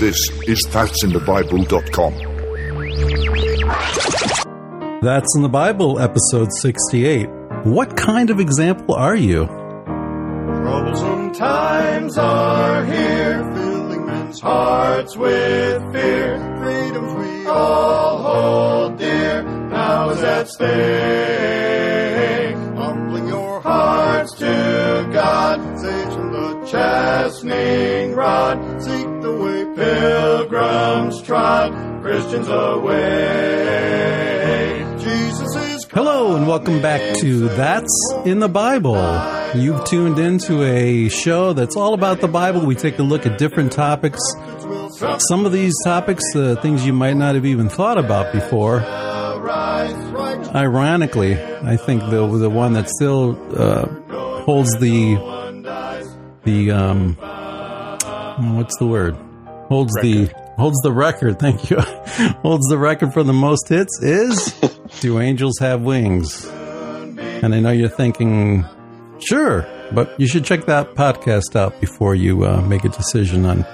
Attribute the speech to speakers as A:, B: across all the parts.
A: This is that'sinthebible.com.
B: That's in the Bible, episode 68. What kind of example are you?
C: Troublesome times are here, filling men's hearts with fear. Freedoms we all hold dear, now is at stake. Chastening rod. Seek the way pilgrims trod, Christians away. Jesus is
B: Hello, and welcome back to That's in the Bible. You've tuned into a show that's all about the Bible. We take a look at different topics. Some of these topics, uh, things you might not have even thought about before. Ironically, I think the the one that still uh, holds the the um, what's the word? Holds the holds the record. Thank you. holds the record for the most hits is Do Angels Have Wings? And I know you're thinking, sure, but you should check that podcast out before you uh, make a decision on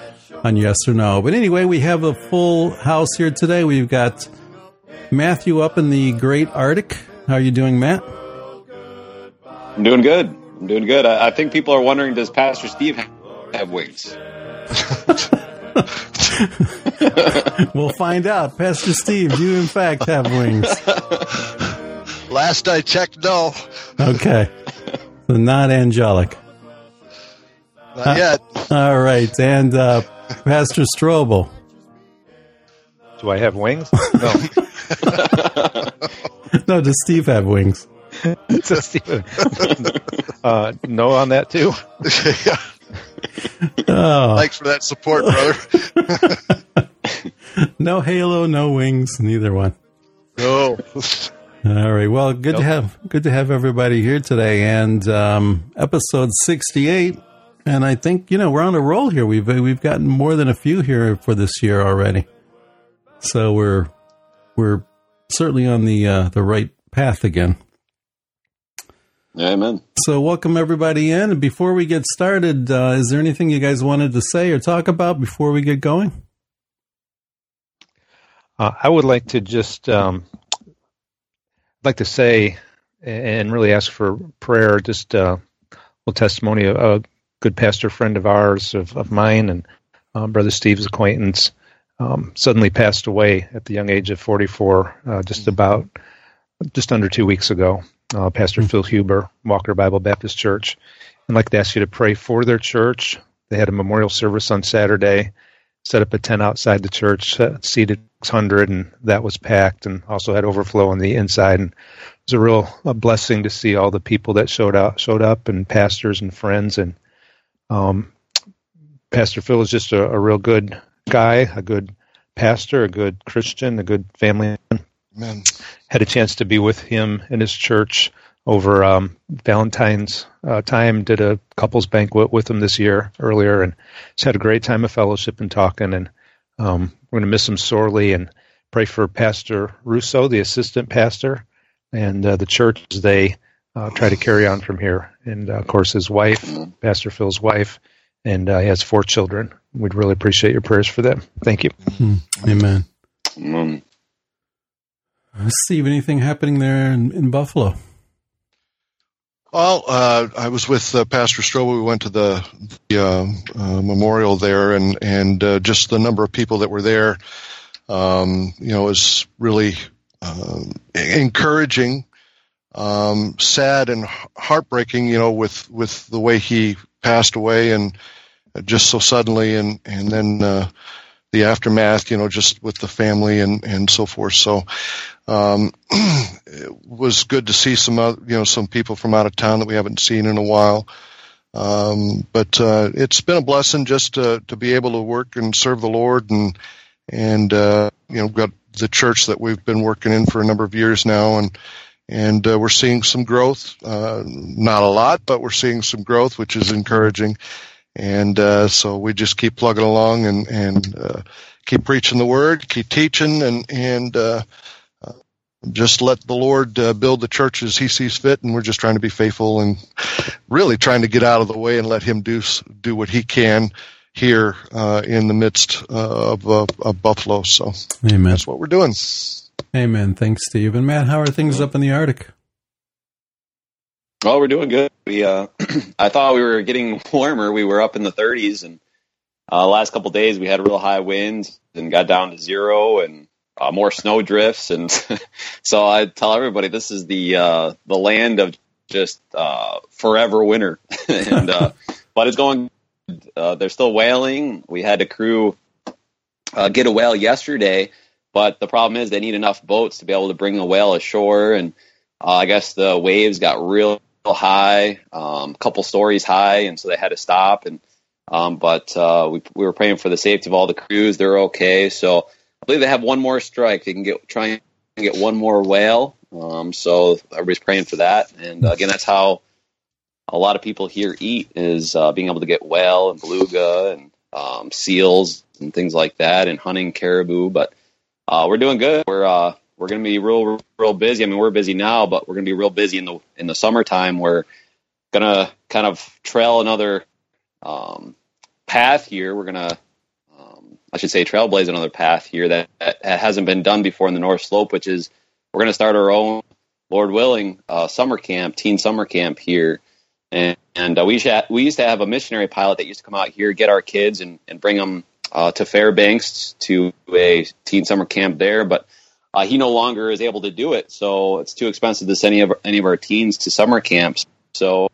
B: on yes or no. But anyway, we have a full house here today. We've got Matthew up in the Great Arctic. How are you doing, Matt?
D: I'm doing good. I'm doing good. I, I think people are wondering, does Pastor Steve have wings?
B: we'll find out. Pastor Steve, do you in fact have wings?
E: Last I checked, no.
B: Okay. So not angelic.
E: Not yet.
B: All right. And uh, Pastor Strobel.
F: Do I have wings? No.
B: No, does Steve have wings?
F: So Stephen, uh, no on that too.
B: Oh,
E: Thanks for that support, brother.
B: no halo, no wings, neither one.
E: no.
B: All right. Well, good to have good to have everybody here today, and um, episode sixty-eight. And I think you know we're on a roll here. We've we've gotten more than a few here for this year already, so we're we're certainly on the uh, the right path again.
D: Amen.
B: So, welcome everybody in. And before we get started, uh, is there anything you guys wanted to say or talk about before we get going?
F: Uh, I would like to just um, like to say and really ask for prayer. Just uh, a little testimony. A, a good pastor friend of ours, of, of mine, and um, brother Steve's acquaintance, um, suddenly passed away at the young age of 44, uh, just about just under two weeks ago. Uh, pastor Phil Huber, Walker Bible Baptist Church. I'd like to ask you to pray for their church. They had a memorial service on Saturday, set up a tent outside the church, uh, seated 600, and that was packed, and also had overflow on the inside. And it was a real a blessing to see all the people that showed up, showed up, and pastors and friends. And um, Pastor Phil is just a, a real good guy, a good pastor, a good Christian, a good family man
E: Amen.
F: had a chance to be with him in his church over um, Valentine's uh, time. Did a couples banquet with him this year earlier, and just had a great time of fellowship and talking. And um, we're going to miss him sorely. And pray for Pastor Russo, the assistant pastor, and uh, the church as they uh, try to carry on from here. And uh, of course, his wife, Pastor Phil's wife, and uh, he has four children. We'd really appreciate your prayers for them. Thank you.
B: Hmm. Amen.
D: Um,
B: Steve, anything happening there in, in Buffalo?
E: Well, uh, I was with uh, Pastor Strobel. We went to the, the uh, uh, memorial there, and and uh, just the number of people that were there, um, you know, was really uh, encouraging. Um, sad and heartbreaking, you know, with with the way he passed away, and just so suddenly, and and then uh, the aftermath, you know, just with the family and and so forth. So um, it was good to see some other, you know some people from out of town that we haven't seen in a while. Um, but uh, it's been a blessing just to to be able to work and serve the Lord and and uh, you know got the church that we've been working in for a number of years now and and uh, we're seeing some growth. Uh, not a lot, but we're seeing some growth, which is encouraging. And uh, so we just keep plugging along and and uh, keep preaching the word, keep teaching, and and just let the Lord uh, build the church as He sees fit. And we're just trying to be faithful and really trying to get out of the way and let Him do do what He can. here uh, in the midst uh, of, uh, of Buffalo. So
B: Amen.
E: that's what we're doing.
B: Amen. Thanks, Steve. And Matt, how are things up in the Arctic?
D: Well, we're doing good. We, uh, I thought we were getting warmer. We were up in the 30s, and uh, last couple days we had real high winds and got down to zero, and uh, more snow drifts. And so I tell everybody this is the uh, the land of just uh, forever winter. and uh, but it's going. Uh, they're still whaling. We had a crew uh, get a whale yesterday, but the problem is they need enough boats to be able to bring the whale ashore. And uh, I guess the waves got real high, um, a couple stories high, and so they had to stop. And um, but uh, we we were praying for the safety of all the crews. They're okay. So I believe they have one more strike. They can get try and get one more whale. Um, so everybody's praying for that. And again, that's how a lot of people here eat is uh, being able to get whale and beluga and um, seals and things like that, and hunting caribou. But uh, we're doing good. We're uh, we're going to be real real busy. I mean, we're busy now, but we're going to be real busy in the in the summertime. We're going to kind of trail another um, path here. We're going to I should say trailblaze another path here that, that hasn't been done before in the North Slope, which is we're going to start our own, Lord willing, uh, summer camp, teen summer camp here. And, and uh, we, to, we used to have a missionary pilot that used to come out here, get our kids, and, and bring them uh, to Fairbanks to a teen summer camp there. But uh, he no longer is able to do it, so it's too expensive to send any of any of our teens to summer camps. So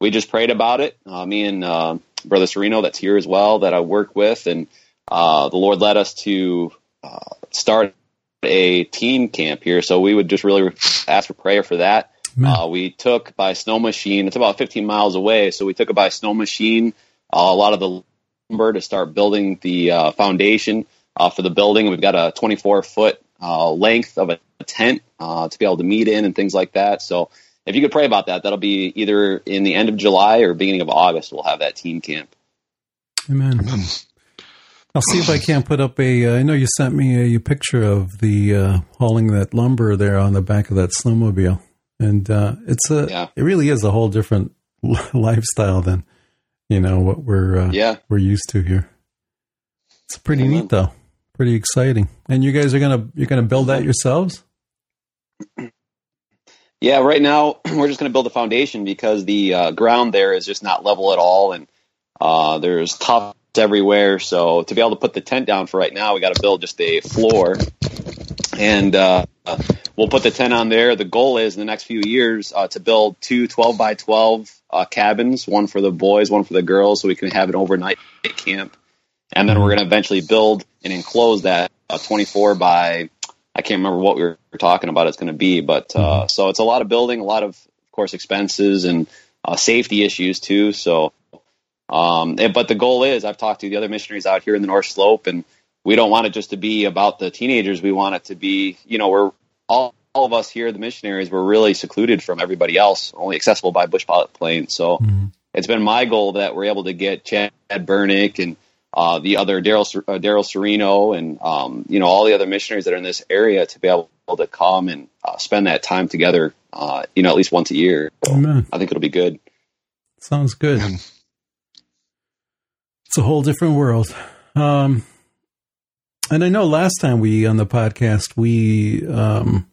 D: we just prayed about it. Uh, me and uh, Brother Sereno, that's here as well, that I work with, and uh, the Lord led us to uh, start a teen camp here. So we would just really ask for prayer for that. Uh, we took by snow machine. It's about 15 miles away, so we took it by snow machine. Uh, a lot of the lumber to start building the uh, foundation uh, for the building. We've got a 24 foot uh, length of a tent uh, to be able to meet in and things like that. So if you could pray about that, that'll be either in the end of July or beginning of August. We'll have that team camp.
B: Amen. I'll see if I can't put up a. Uh, I know you sent me a, a picture of the uh, hauling that lumber there on the back of that snowmobile, and uh, it's a.
D: Yeah.
B: It really is a whole different lifestyle than you know what we're uh,
D: Yeah.
B: we're used to here. It's pretty neat though, pretty exciting. And you guys are gonna you're gonna build that yourselves?
D: Yeah, right now we're just going to build a foundation because the uh, ground there is just not level at all, and uh, there's tufts everywhere. So to be able to put the tent down for right now, we got to build just a floor, and uh, we'll put the tent on there. The goal is in the next few years uh, to build two 12 by 12 uh, cabins, one for the boys, one for the girls, so we can have an overnight camp, and then we're going to eventually build and enclose that uh, 24 by I can't remember what we were talking about it's going to be, but uh, so it's a lot of building, a lot of, of course, expenses and uh, safety issues too. So, um, and- but the goal is, I've talked to the other missionaries out here in the North Slope, and we don't want it just to be about the teenagers. We want it to be, you know, we're all, all of us here, the missionaries, we're really secluded from everybody else, only accessible by bush pilot plane. So it's been my goal that we're able to get Chad Bernick and uh, the other Daryl Ser- uh, Daryl Sereno and um, you know all the other missionaries that are in this area to be able to come and uh, spend that time together. Uh, you know, at least once a year. So
B: Amen.
D: I think it'll be good.
B: Sounds good. It's a whole different world. Um, and I know last time we on the podcast we um,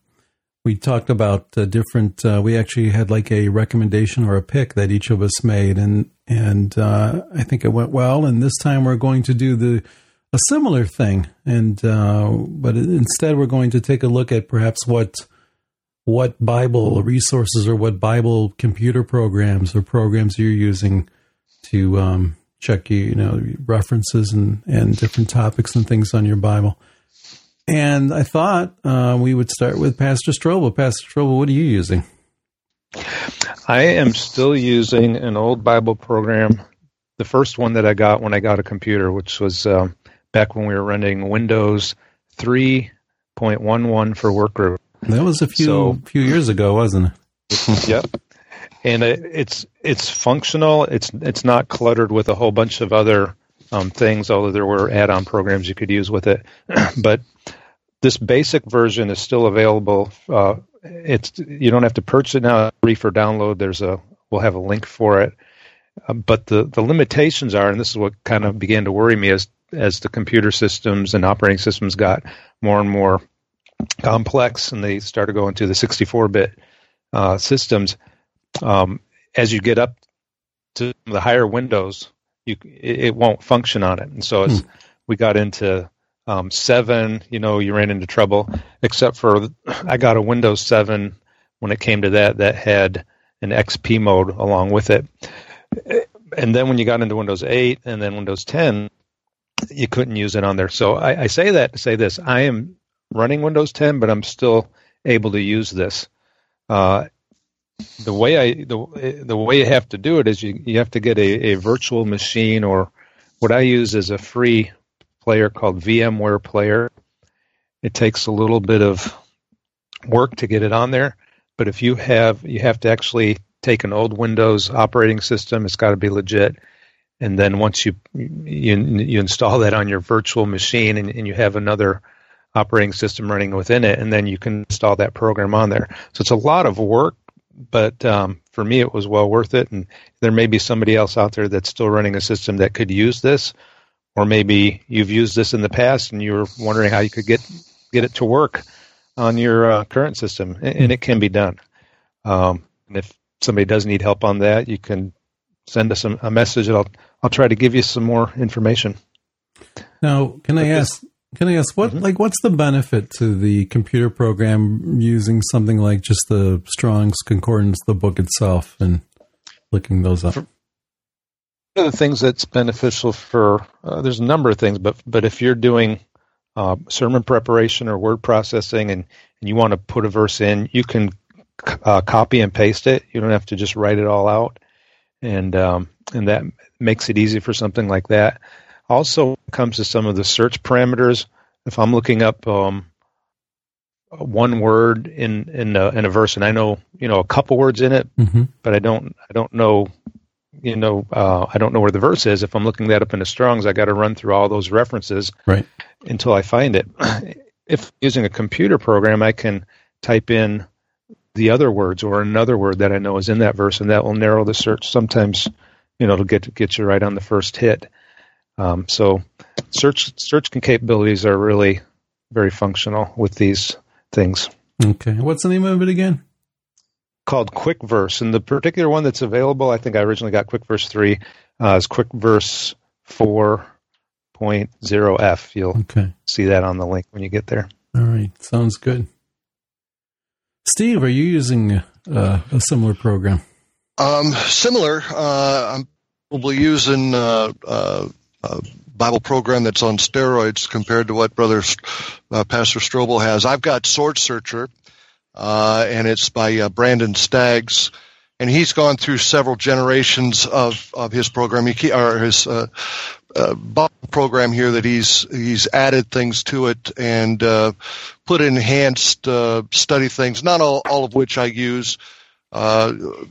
B: we talked about different. Uh, we actually had like a recommendation or a pick that each of us made, and and uh, I think it went well. And this time we're going to do the a similar thing, and uh, but instead we're going to take a look at perhaps what what Bible resources or what Bible computer programs or programs you're using to um, check you you know references and and different topics and things on your Bible. And I thought uh, we would start with Pastor Strobel. Pastor Strobel, what are you using?
F: I am still using an old Bible program, the first one that I got when I got a computer, which was um, back when we were running Windows 3.11 for Workgroup.
B: That was a few
F: So-
B: few years ago, wasn't it?
F: yep. And it, it's it's functional. It's it's not cluttered with a whole bunch of other um, things, although there were add-on programs you could use with it. but this basic version is still available. Uh, it's you don't have to purchase it now. Free for download. There's a we'll have a link for it, Uh, but the, the limitations are, and this is what kind of began to worry me as as the computer systems and operating systems got more and more complex, and they started going to the 64-bit uh, systems. Um, as you get up to the higher Windows, you it, it won't function on it, and so hmm. we got into um, seven, you know, you ran into trouble. Except for I got a Windows seven when it came to that that had an XP mode along with it. And then when you got into Windows 8 and then Windows 10, you couldn't use it on there. So I, I say that to say this: I am running Windows 10, but I'm still able to use this. Uh, the way I the the way you have to do it is you you have to get a, a virtual machine or what I use is a free player called VMware Player. It takes a little bit of work to get it on there, but if you have you have to actually take an old Windows operating system, it's got to be legit. And then once you you, you install that on your virtual machine and, and you have another operating system running within it, and then you can install that program on there. So it's a lot of work, but um, for me, it was well worth it. And there may be somebody else out there that's still running a system that could use this, or maybe you've used this in the past and you're wondering how you could get get it to work on your uh, current system, and, and, it can be done. Um, and if somebody does need help on that, you can send us a, a message, and I'll I'll try to give you some more information.
B: Now, can I ask? Can I ask what mm-hmm. like what's the benefit to the computer program using something like just the Strong's Concordance, the book itself, and looking those up?
F: One of the things that's beneficial for uh, there's a number of things, but but if you're doing uh, sermon preparation or word processing, and and you want to put a verse in, you can uh, copy and paste it. You don't have to just write it all out, and um, and that makes it easy for something like that. Also, comes to some of the search parameters. If I'm looking up um, one word in in a, in a verse, and I know you know a couple words in it, mm-hmm. but I don't I don't know you know uh, I don't know where the verse is. If I'm looking that up in the Strong's, I got to run through all those references
B: right.
F: until I find it. if using a computer program, I can type in the other words or another word that I know is in that verse, and that will narrow the search. Sometimes, you know, it'll get get you right on the first hit. Um, so search search capabilities are really very functional with these things.
B: Okay, what's the name of it again?
F: Called QuickVerse, and the particular one that's available, I think I originally got QuickVerse three, uh, is QuickVerse four point zero F. You'll okay. see that on the link when you get there.
B: All right, sounds good. Steve, are you using uh, a similar program?
E: Um, similar. Uh, I'm probably using uh, uh Bible program that's on steroids compared to what Brother uh, Pastor Strobel has. I've got Sword Searcher, uh, and it's by uh, Brandon Staggs, and he's gone through several generations of, of his program, he, or his uh, Bible program here that he's he's added things to it and put enhanced study things. Not all, all of which I use.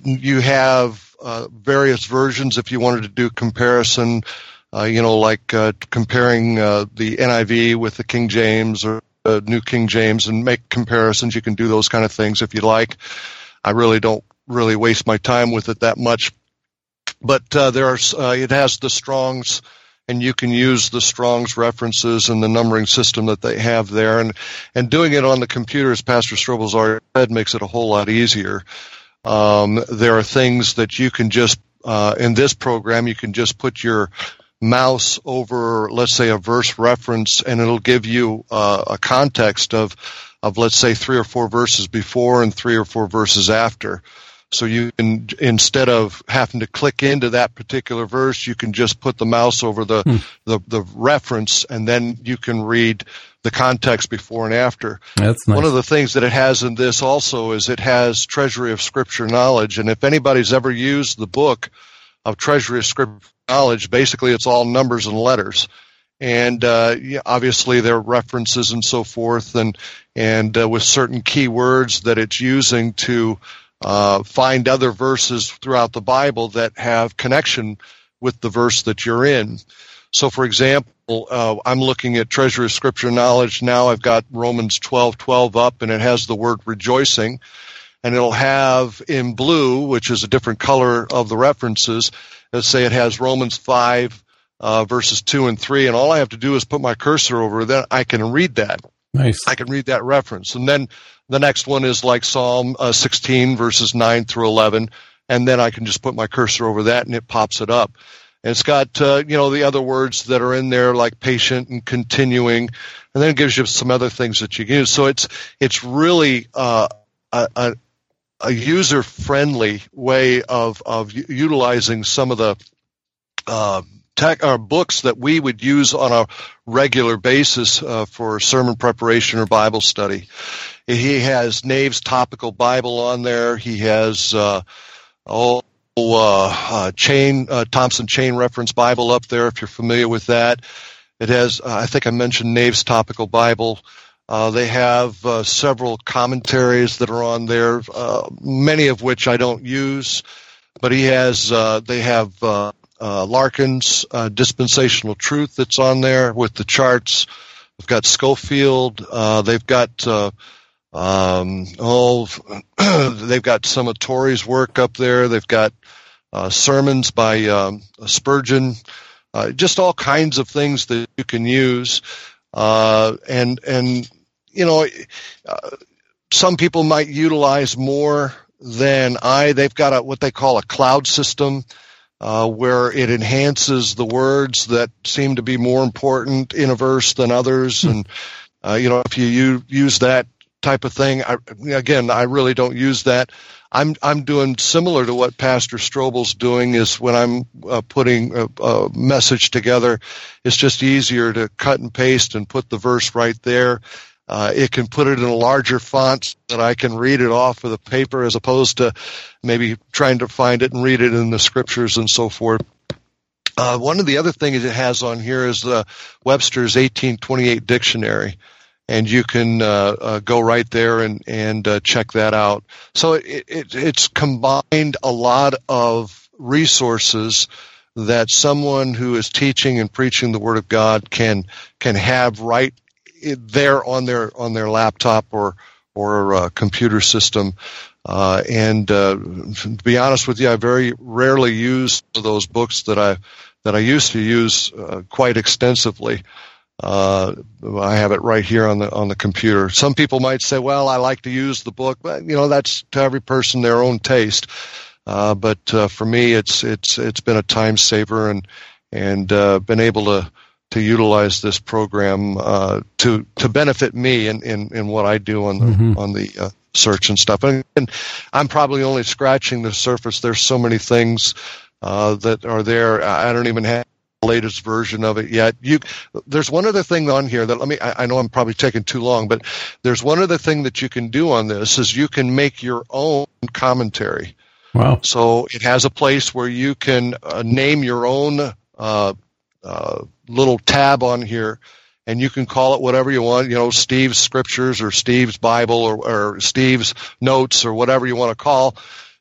E: you have various versions if you wanted to do comparison uh, you know, like uh, comparing uh, the NIV with the King James or the New King James and make comparisons. You can do those kind of things if you like. I really don't really waste my time with it that much. But uh, there are, uh, it has the Strong's, and you can use the Strong's references and the numbering system that they have there. And, and doing it on the computer, as Pastor Strobel's already said, makes it a whole lot easier. Um, there are things that you can just, uh, in this program, you can just put your mouse over, let's say, a verse reference, and it'll give you uh, a context of, of let's say, three or four verses before and three or four verses after. So you can, instead of having to click into that particular verse, you can just put the mouse over the, hmm. the, the reference, and then you can read the context before and after.
B: That's nice.
E: One of the things that it has in this also is it has treasury of scripture knowledge, and if anybody's ever used the book of treasury of scripture knowledge, basically it's all numbers and letters. And uh, obviously there are references and so forth, and and uh, with certain keywords that it's using to uh, find other verses throughout the Bible that have connection with the verse that you're in. So, for example, uh, I'm looking at Treasury of Scripture Knowledge now. I've got Romans 12:12 up, and it has the word rejoicing. and it'll have in blue, which is a different color of the references. Let's say it has Romans five uh, verses two and three, and all I have to do is put my cursor over. Then I can read that.
B: Nice.
E: I can read that reference, and then the next one is like Psalm uh, 16 verses nine through 11, and then I can just put my cursor over that, and it pops it up. And it's got uh, you know the other words that are in there like patient and continuing, and then it gives you some other things that you can use. So it's it's really uh, a, a, user friendly way of of utilizing some of the uh, tech or books that we would use on a regular basis uh, for sermon preparation or Bible study. He has Nave's topical Bible on there. He has uh, uh, uh, chain uh, Thompson Chain Reference Bible up there if you're familiar with that. It has, uh, I think I mentioned Nave's Topical Bible. Uh, they have uh, several commentaries that are on there, many of which I don't use. But he has, they have Larkin's Dispensational Truth that's on there with the charts. They've got Scofield. they've got um, oh, they've got some of Torrey's work up there. They've got uh, sermons by um, Spurgeon, uh, just all kinds of things that you can use. Uh, and and you know, uh, some people might utilize more than I. They've got a, what they call a cloud system. Uh, where it enhances the words that seem to be more important in a verse than others, hmm. and uh, you know if you use that type of thing. I, again, I really don't use that. I'm I'm doing similar to what Pastor Strobel's doing. Is when I'm uh, putting a, a, message together, it's just easier to cut and paste and put the verse right there. Uh, it can put it in a larger font that I can read it off of the paper, as opposed to maybe trying to find it and read it in the scriptures and so forth. Uh, one of the other things it has on here is the Webster's 1828 dictionary and you can uh, uh, go right there and and uh, check that out. So it, it, it's combined a lot of resources that someone who is teaching and preaching the Word of God can can have right there on their on their laptop or or uh, computer system. Uh, and uh, to be honest with you, I very rarely use those books that I that I used to use quite extensively. Uh, I have it right here on the on the computer. Some people might say, "Well, I like to use the book," but you know that's to every person their own taste. Uh, but uh, for me, it's it's it's been a time saver and and uh, been able to to utilize this program uh, to to benefit me in, in, in what I do on the mm-hmm. on the uh, search and stuff. And, and, I'm probably only scratching the surface. There's so many things uh, that are there. I don't even have the latest version of it yet. You, there's one other thing on here that let me. I, I, know I'm probably taking too long, but there's one other thing that you can do on this is you can make your own commentary.
B: Wow!
E: So it has a place where you can uh, name your own uh, uh, little tab on here, and you can call it whatever you want. You know, Steve's scriptures or Steve's Bible or, or Steve's notes or whatever you want to call,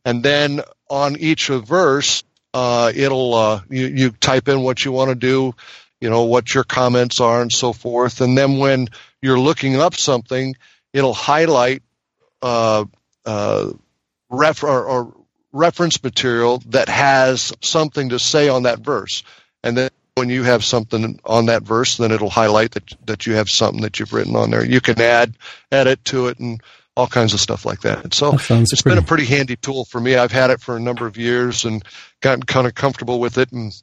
E: and then on each verse uh, it'll uh, you, you type in what you want to do, you know what your comments are and so forth, and then when you're looking up something, it'll highlight uh, uh, ref or, or reference material that has something to say on that verse, and then when you have something on that verse, then it'll highlight that that you have something that you've written on there. You can add edit to it and all kinds of stuff like that. So that it's pretty. been a pretty handy tool for me. I've had it for a number of years and gotten kind of comfortable with it. And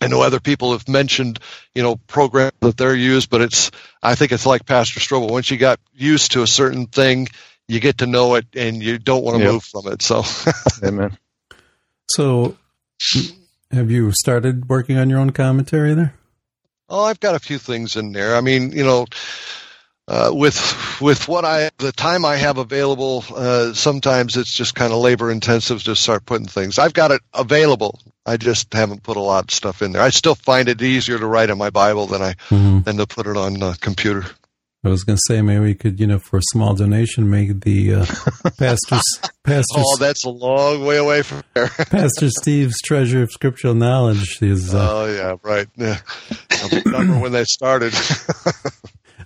E: I know other people have mentioned, you know, programs that they're used, but it's, I think it's like Pastor Strobel. Once you got used to a certain thing, you get to know it and you don't want to yep. move from it. So,
F: amen.
B: So, have you started working on your own commentary there?
E: Oh, I've got a few things in there. I mean, you know, uh, with with what I the time I have available, uh, sometimes it's just kind of labor intensive to start putting things. I've got it available. I just haven't put a lot of stuff in there. I still find it easier to write in my Bible than I mm-hmm. than to put it on the computer.
B: I was going to say maybe we could, you know, for a small donation, make the uh, pastor's pastor.
E: Oh, that's a long way away from there.
B: Pastor Steve's treasure of scriptural knowledge is.
E: Uh, oh yeah, right. Yeah, I remember when they started.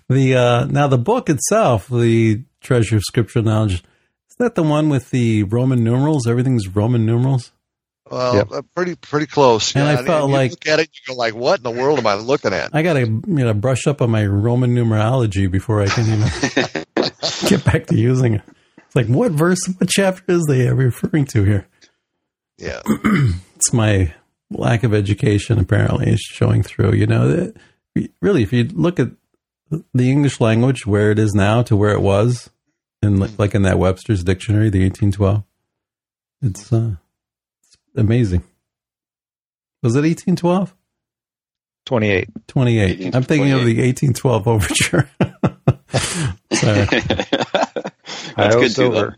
B: The uh, now the book itself, the Treasure of Scriptural Knowledge, Is that the one with the Roman numerals? Everything's Roman numerals.
E: Well,
F: Yep.
E: uh, pretty pretty close.
B: And I
E: Yeah,
B: felt
E: you
B: like-
E: look at it, you go like, "What in the world am I looking at?"
B: I gotta you know brush up on my Roman numerology before I can even get back to using it. It's like what verse, what chapter is they referring to here?
E: Yeah,
B: It's my lack of education apparently is showing through. You know, that- really, if you look at the English language where it is now to where it was, in like- like in that Webster's dictionary, the eighteen twelve, it's uh, it's amazing. Was it eighteen twelve?
F: 28.
B: 28. I'm thinking of the 1812 overture.
D: That's good too, though.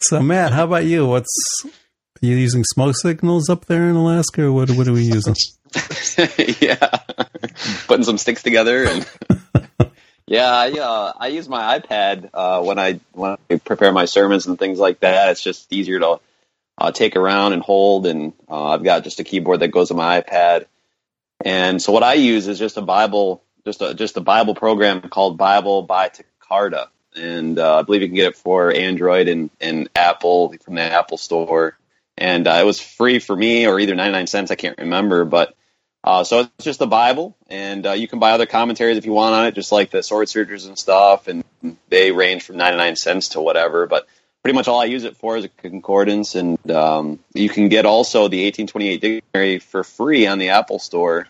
B: So, Matt, how about you? What's are you using smoke signals up there in Alaska, or what? What are we using?
D: yeah, putting some sticks together and yeah, I uh, I use my iPad uh, when I when I prepare my sermons and things like that. It's just easier to uh, take around and hold, and uh, I've got just a keyboard that goes on my iPad. And so what I use is just a Bible, just a just a Bible program called Bible by Tecarta, and uh, I believe you can get it for Android and and Apple from the Apple Store. And uh, it was free for me, or either ninety nine cents, I can't remember, but uh, so it's just the Bible, and uh, you can buy other commentaries if you want on it, just like the sword searchers and stuff, and they range from 99 cents to whatever. But pretty much all I use it for is a concordance, and um, you can get also the 1828 dictionary for free on the Apple Store,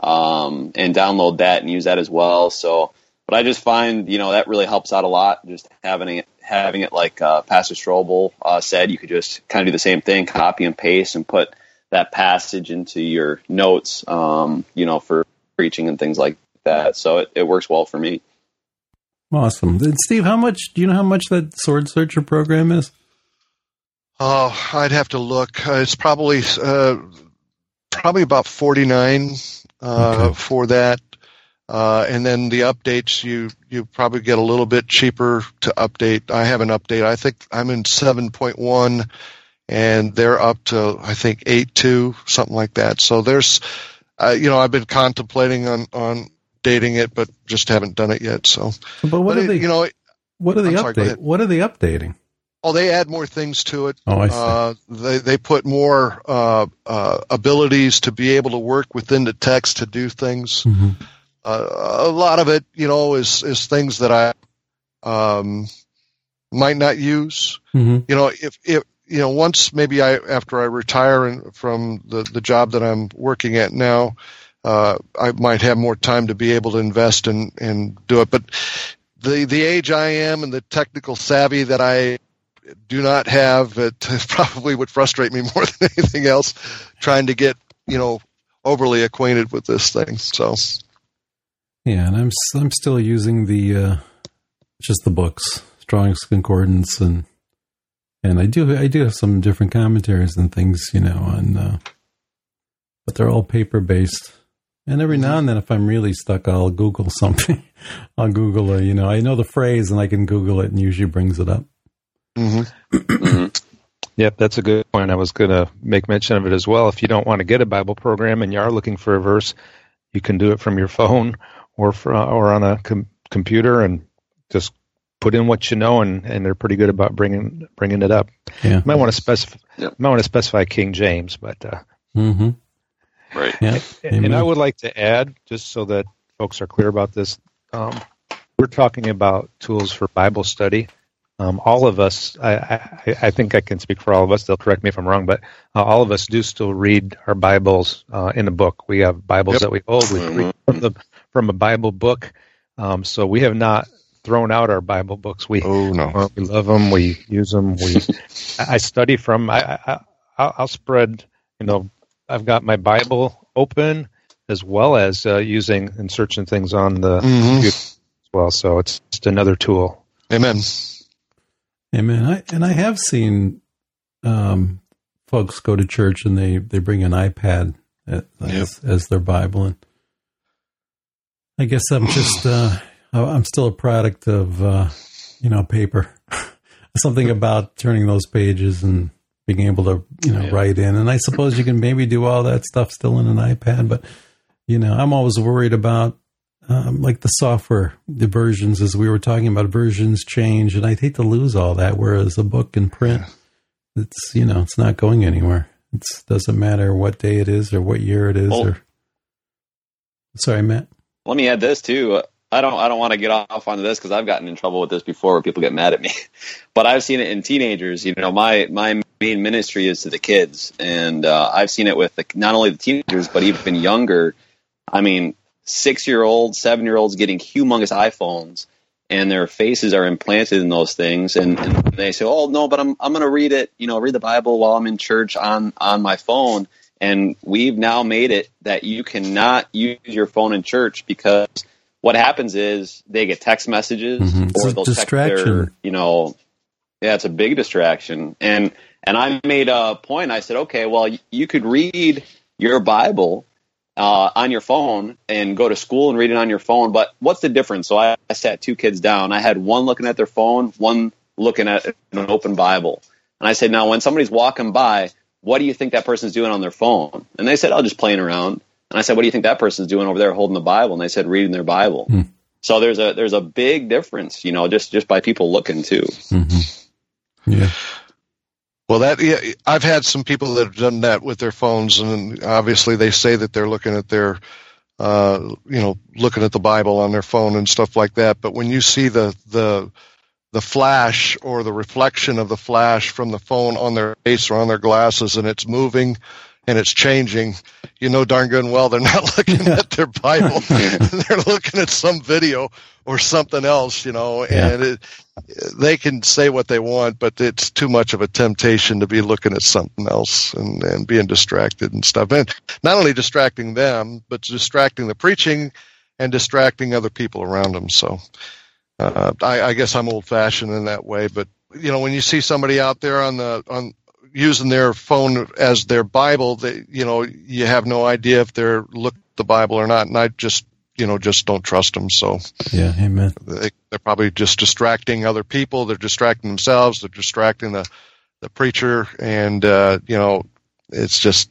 D: um, and download that and use that as well. So, but I just find you know that really helps out a lot, just having it having it like uh, Pastor Strobel uh, said, you could just kind of do the same thing, copy and paste, and put that passage into your notes, um, you know, for preaching and things like that. So it, it works well for me.
B: Awesome. And Steve, how much do you know how much that sword searcher program is?
E: Oh, I'd have to look. Uh, it's probably uh, probably about forty nine uh,
B: Okay.
E: for that, uh, and then the updates you you probably get a little bit cheaper to update. I have an update. I think I'm in seven point one, and they're up to I think eight two something like that. So there's, uh, you know, I've been contemplating on on dating it, but just haven't done it yet. So,
B: But what
E: but
B: are
E: it-
B: they?
E: you know,
B: what are they
E: I'm
B: update?
E: ahead.
B: What are they updating?
E: oh, they add more things to it.
B: Oh, I see.
E: Uh, they they put more uh, uh, abilities to be able to work within the text to do things.
B: Mhm.
E: Uh, a lot of it, you know, is is things that I um, might not use.
B: Mhm.
E: You know, if if you know, once maybe I after I retire and from the the job that I'm working at now, uh, I might have more time to be able to invest and and do it. But the the age I am and the technical savvy that I do not have it probably would frustrate me more than anything else trying to get you know overly acquainted with this thing so
B: Yeah, and I'm I'm still using the uh, just the books, Strong's Concordance, and and I do I do have some different commentaries and things, you know, on, uh, but they're all paper based. And every now and then, if I'm really stuck, I'll Google something. I'll Google a, you know, I know the phrase and I can Google it, and usually brings it up.
E: hmm
D: Mhm.
F: Yep, that's a good point. I was going to make mention of it as well. If you don't want to get a Bible program and you are looking for a verse, you can do it from your phone or for, or on a com- computer and just put in what you know, and, and they're pretty good about bringing bringing it up.
B: Yeah.
F: You might want to specify
D: Yep.
F: might want to specify King James, but uh,
B: Mm-hmm.
D: Right.
B: Yeah.
F: and
B: Amen.
F: I would like to add, just so that folks are clear about this, um, we're talking about tools for Bible study. Um, all of us, I, I, I think I can speak for all of us. They'll correct me if I'm wrong, but uh, all of us do still read our Bibles uh, in a book. We have Bibles
E: Yep.
F: that we hold. We read from the from a Bible book. Um, so we have not thrown out our Bible books. We
E: oh no
F: uh, we love them. We use them. We I I study from. I, I I'll I'll spread. You know, I've got my Bible open as well as uh, using and searching things on the
E: Mhm.
F: computer as well. So it's just another tool.
E: amen
B: Amen. I, and I have seen um, folks go to church and they, they bring an iPad as, as, as their Bible. And I guess I'm just, uh, I'm still a product of, uh, you know, paper. Something about turning those pages and being able to, you know,
F: Yeah.
B: write in. And I suppose you can maybe do all that stuff still in an iPad, but, you know, I'm always worried about um, like the software, the versions, as we were talking about, versions change, and I'd hate to lose all that. Whereas a book in print, it's you know, it's not going anywhere. It doesn't matter what day it is or what year it is. Or sorry, Matt.
D: Let me add this too. I don't I don't want to get off onto this because I've gotten in trouble with this before where people get mad at me. But I've seen it in teenagers. You know, my my main ministry is to the kids, and uh, I've seen it with the, not only the teenagers but even younger. I mean, six year olds, seven year olds getting humongous iPhones, and their faces are implanted in those things, and, and they say, "Oh no, but I'm I'm going to read it. You know, read the Bible while I'm in church on on my phone." And we've now made it that you cannot use your phone in church because what happens is they get text messages
B: Mhm.
D: Or they'll text
B: distraction.
D: their, you know, yeah, it's a big distraction. And and I made a point. I said, okay, well, you could read your Bible uh, on your phone and go to school and read it on your phone. But what's the difference? So I, I sat two kids down. I had one looking at their phone, one looking at an open Bible. And I said, now when somebody's walking by, what do you think that person's doing on their phone? And they said, oh, just playing around. And I said, what do you think that person's doing over there holding the Bible? And they said, reading their Bible.
B: Hmm.
D: So there's a there's a big difference, you know, just just by people looking too.
B: Mm-hmm. Yeah.
E: Well, that yeah, I've had some people that have done that with their phones, and obviously they say that they're looking at their, uh, you know, looking at the Bible on their phone and stuff like that. But when you see the the the flash or the reflection of the flash from the phone on their face or on their glasses, and it's moving and it's changing, you know darn good and well they're not looking at their Bible. they're looking at some video or something else, you know,
B: Yeah.
E: and it, they can say what they want, but it's too much of a temptation to be looking at something else and, and being distracted and stuff. And not only distracting them, but distracting the preaching and distracting other people around them. So uh, I, I guess I'm old fashioned in that way. But you know, when you see somebody out there on the on using their phone as their Bible, they you know you have no idea if they're looking the Bible or not. And I just you know just don't trust them. So
B: Yeah. Amen.
E: they, they're probably just distracting other people. They're distracting themselves. They're distracting the the preacher, and uh, you know, it's just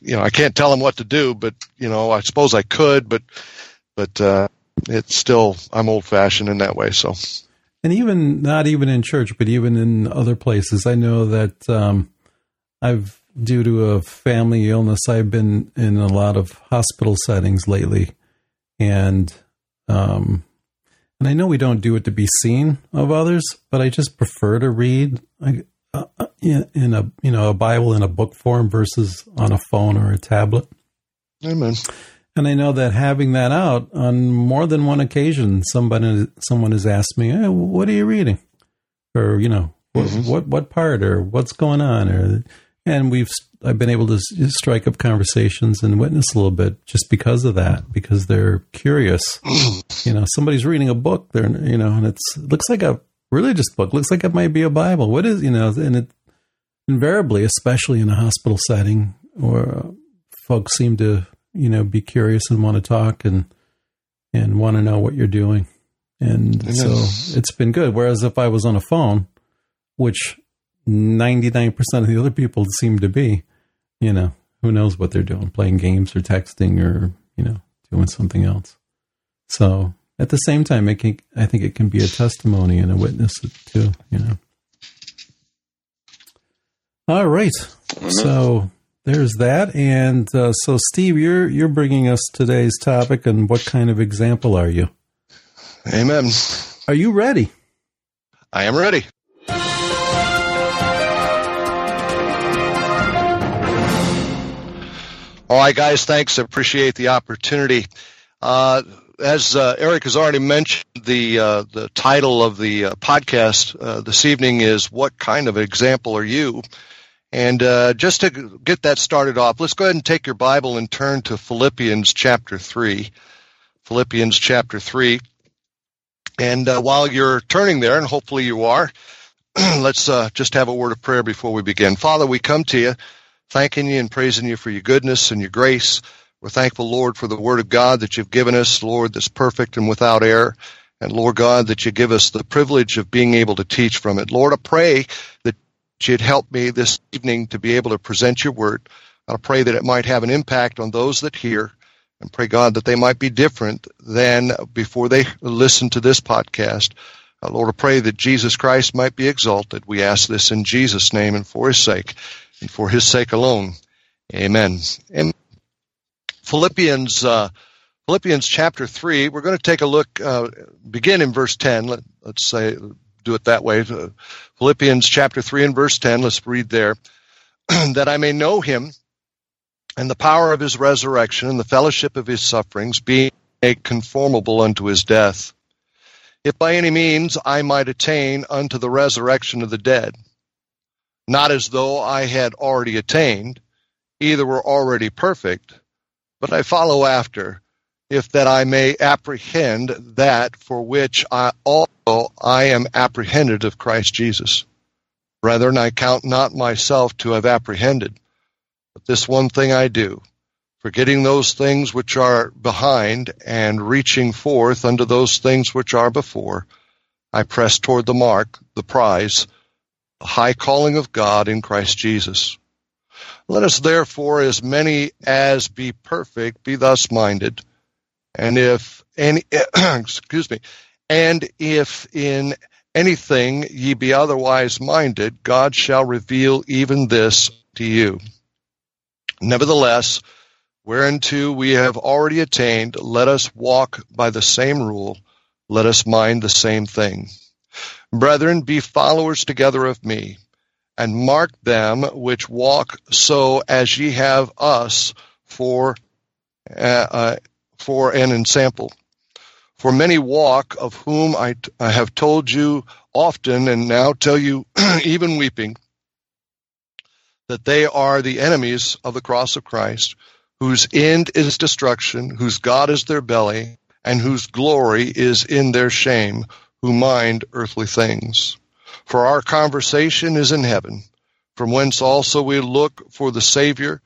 E: you know I can't tell them what to do, but you know I suppose I could, but but uh, it's still I'm old fashioned in that way. So
B: and even not even in church, but even in other places. I know that um, I've due to a family illness, I've been in a lot of hospital settings lately, and um, and I know we don't do it to be seen of others, but I just prefer to read uh, uh, in, in a you know a Bible in a book form versus on a phone or a tablet.
E: amen.
B: And I know that having that out on more than one occasion, somebody someone has asked me, hey, "What are you reading?" Or you know, what
E: Mhm.
B: what, what part or what's going on? Or and we've I've been able to strike up conversations and witness a little bit just because of that, because they're curious. you know, somebody's reading a book, they're you know, and it's it looks like a religious book, looks like it might be a Bible. What is you know, and it invariably, especially in a hospital setting, or uh, folks seem to you know be curious and want to talk and and want to know what you're doing and so it's been good whereas if i was on a phone which 99% of the other people seem to be you know who knows what they're doing playing games or texting or you know doing something else so at the same time it can, i think it can be a testimony and a witness too you know all right so there's that, and uh, so Steve, you're you're bringing us today's topic, and what kind of example are you?
E: Amen.
B: Are you ready?
E: I am ready. All right, guys. Thanks. I appreciate the opportunity. Uh, as uh, Eric has already mentioned, the uh, the title of the uh, podcast uh, this evening is "What kind of example are you?" And uh, just to get that started off, let's go ahead and take your Bible and turn to Philippians chapter three. Philippians chapter three. And while you're turning there, and hopefully you are, let's just have a word of prayer before we begin. Father, we come to you thanking you and praising you for your goodness and your grace. We're thankful, Lord, for the word of God that you've given us, Lord, that's perfect and without error. And Lord God, that you give us the privilege of being able to teach from it. Lord, I pray that you'd help me this evening to be able to present your word. I pray that it might have an impact on those that hear. and pray God that they might be different than before they listen to this podcast. Uh, Lord, I pray that Jesus Christ might be exalted. We ask this in Jesus' name and for his sake and for his sake alone. Amen. And Philippians, uh, Philippians chapter 3, we're going to take a look, uh, begin in verse 10. Let, us say, do it that way. Uh, Philippians chapter 3 and verse 10, let's read there. that I may know him and the power of his resurrection and the fellowship of his sufferings, being made conformable unto his death. If by any means I might attain unto the resurrection of the dead, not as though I had already attained, either were already perfect, but I follow after, if that I may apprehend that for which I also I am apprehended of Christ Jesus. Brethren, I count not myself to have apprehended, but this one thing I do, forgetting those things which are behind and reaching forth unto those things which are before, I press toward the mark, the prize, high calling of God in Christ Jesus. Let us therefore, as many as be perfect, be thus minded. And if any, excuse me, and if in anything ye be otherwise minded, God shall reveal even this to you. Nevertheless, whereunto we have already attained, let us walk by the same rule, let us mind the same thing. Brethren, be followers together of me and mark them which walk so as ye have us for uh, uh, for an ensample. For many walk, of whom I, t- I have told you often, and now tell you even weeping, that they are the enemies of the cross of Christ, whose end is destruction, whose God is their belly, and whose glory is in their shame, who mind earthly things. For our conversation is in heaven, from whence also we look for the Savior,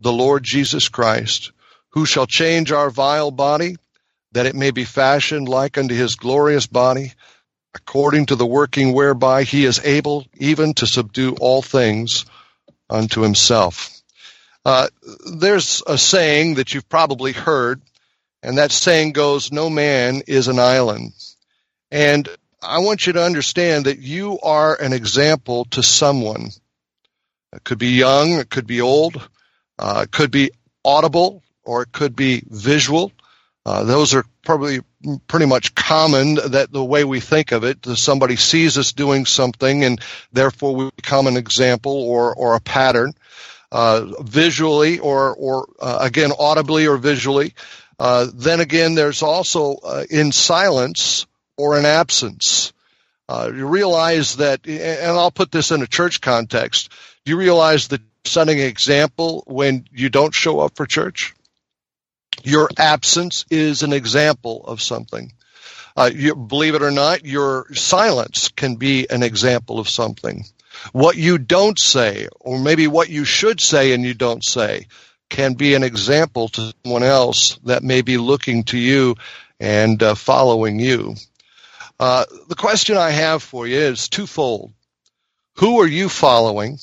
E: the Lord Jesus Christ, who shall change our vile body, that it may be fashioned like unto his glorious body, according to the working whereby he is able even to subdue all things unto himself. Uh, there's a saying that you've probably heard, and that saying goes, No man is an island. And I want you to understand that you are an example to someone. It could be young, it could be old, uh, it could be audible, or it could be visual. Uh, those are probably pretty much common that the way we think of it, somebody sees us doing something and therefore we become an example or, or a pattern. Uh, visually or, or uh, again, audibly or visually. Uh, then again, there's also uh, in silence or an absence. Uh, you realize that, and I'll put this in a church context. Do you realize that setting an example when you don't show up for church? Your absence is an example of something. Uh, you, believe it or not, your silence can be an example of something. What you don't say, or maybe what you should say and you don't say, can be an example to someone else that may be looking to you and uh, following you. Uh, the question I have for you is twofold. Who are you following?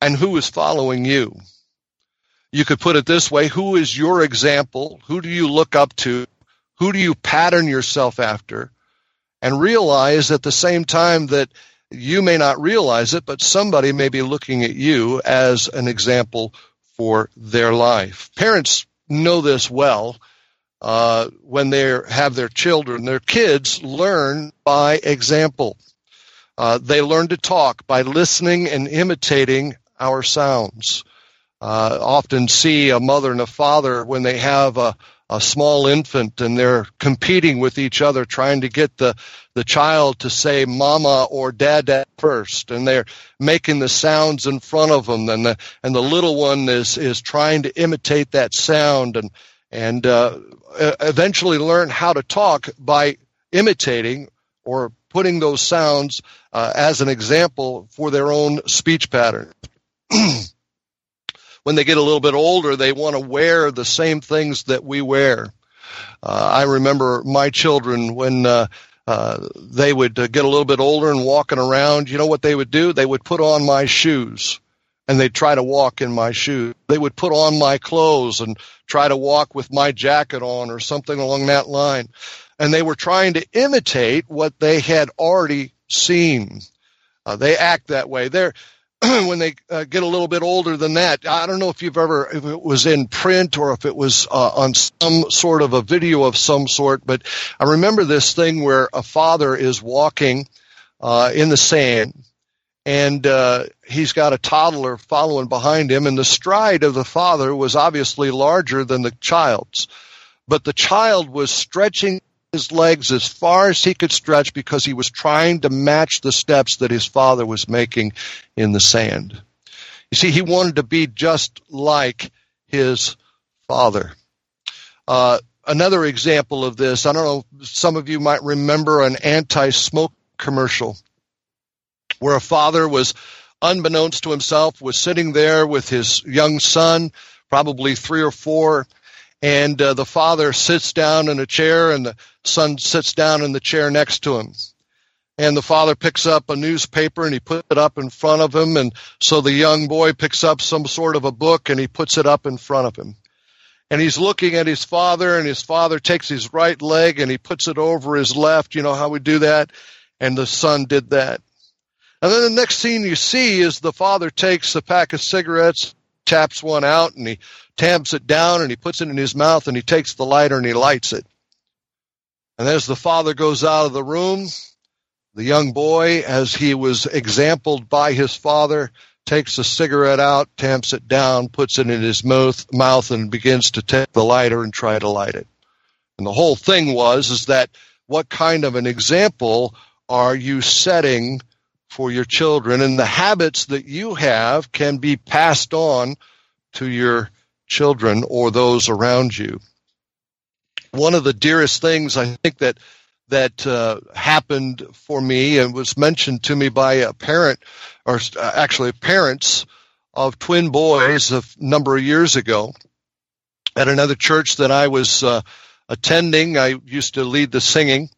E: And who is following you? You could put it this way Who is your example? Who do you look up to? Who do you pattern yourself after? And realize at the same time that you may not realize it, but somebody may be looking at you as an example for their life. Parents know this well uh, when they have their children. Their kids learn by example. Uh, they learn to talk by listening and imitating our sounds uh, often see a mother and a father when they have a, a small infant and they're competing with each other trying to get the, the child to say mama or dada first and they're making the sounds in front of them and the and the little one is is trying to imitate that sound and and uh, eventually learn how to talk by imitating or putting those sounds uh, as an example for their own speech pattern when they get a little bit older, they want to wear the same things that we wear. Uh, I remember my children when uh, uh, they would uh, get a little bit older and walking around. You know what they would do? They would put on my shoes, and they'd try to walk in my shoes. They would put on my clothes and try to walk with my jacket on or something along that line. And they were trying to imitate what they had already seen. Uh, they act that way. They're, when they uh, get a little bit older than that, I don't know if you've ever, if it was in print or if it was uh, on some sort of a video of some sort, but I remember this thing where a father is walking uh, in the sand and uh, he's got a toddler following behind him, and the stride of the father was obviously larger than the child's. But the child was stretching his legs as far as he could stretch because he was trying to match the steps that his father was making in the sand. You see, he wanted to be just like his father. Uh, another example of this, I don't know, some of you might remember an anti smoke commercial where a father was, unbeknownst to himself, was sitting there with his young son, probably three or four, and uh, the father sits down in a chair and the son sits down in the chair next to him. And the father picks up a newspaper and he puts it up in front of him. And so the young boy picks up some sort of a book and he puts it up in front of him. And he's looking at his father and his father takes his right leg and he puts it over his left. You know how we do that? And the son did that. And then the next scene you see is the father takes a pack of cigarettes, taps one out, and he tamps it down and he puts it in his mouth and he takes the lighter and he lights it. And as the father goes out of the room, the young boy, as he was exampled by his father, takes the cigarette out, tamps it down, puts it in his mouth, mouth and begins to take the lighter and try to light it. And the whole thing was is that what kind of an example are you setting for your children, and the habits that you have can be passed on to your children or those around you. One of the dearest things I think that that uh, happened for me and was mentioned to me by a parent, or uh, actually parents of twin boys a number of years ago at another church that I was uh, attending. I used to lead the singing,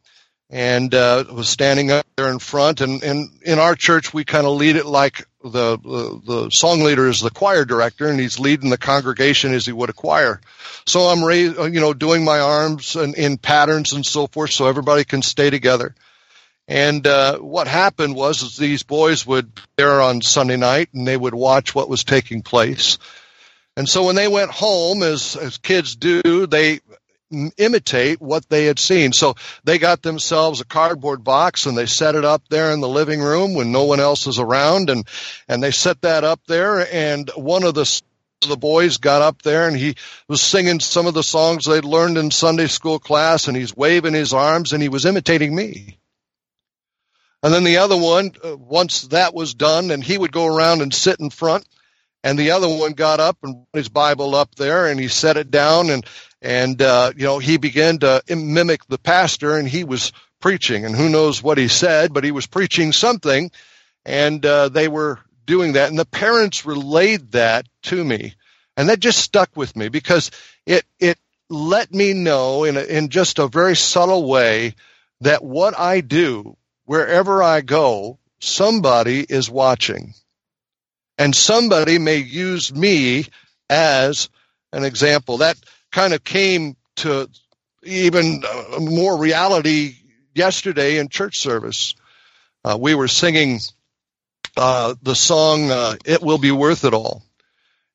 E: and uh, was standing up there in front. And, and in our church, we kind of lead it like the, the, the song leader is the choir director, and he's leading the congregation as he would a choir. So I'm raised, uh, you know, doing my arms and in patterns and so forth, so everybody can stay together. And uh, what happened was, these boys would there on Sunday night, and they would watch what was taking place. And so when they went home, as as kids do, they imitate what they had seen. So they got themselves a cardboard box and they set it up there in the living room when no one else is around and and they set that up there and one of the the boys got up there and he was singing some of the songs they'd learned in Sunday school class and he's waving his arms and he was imitating me. And then the other one, uh, once that was done, and he would go around and sit in front, and the other one got up and put his Bible up there and he set it down and and uh, you know he began to mimic the pastor and he was preaching and who knows what he said but he was preaching something and uh, they were doing that and the parents relayed that to me. And that just stuck with me because it it let me know in a, in just a very subtle way that what I do wherever I go somebody is watching. And somebody may use me as an example. That kind of came to even uh, more reality yesterday in church service. Uh, we were singing uh, the song uh, "It Will Be Worth It All,"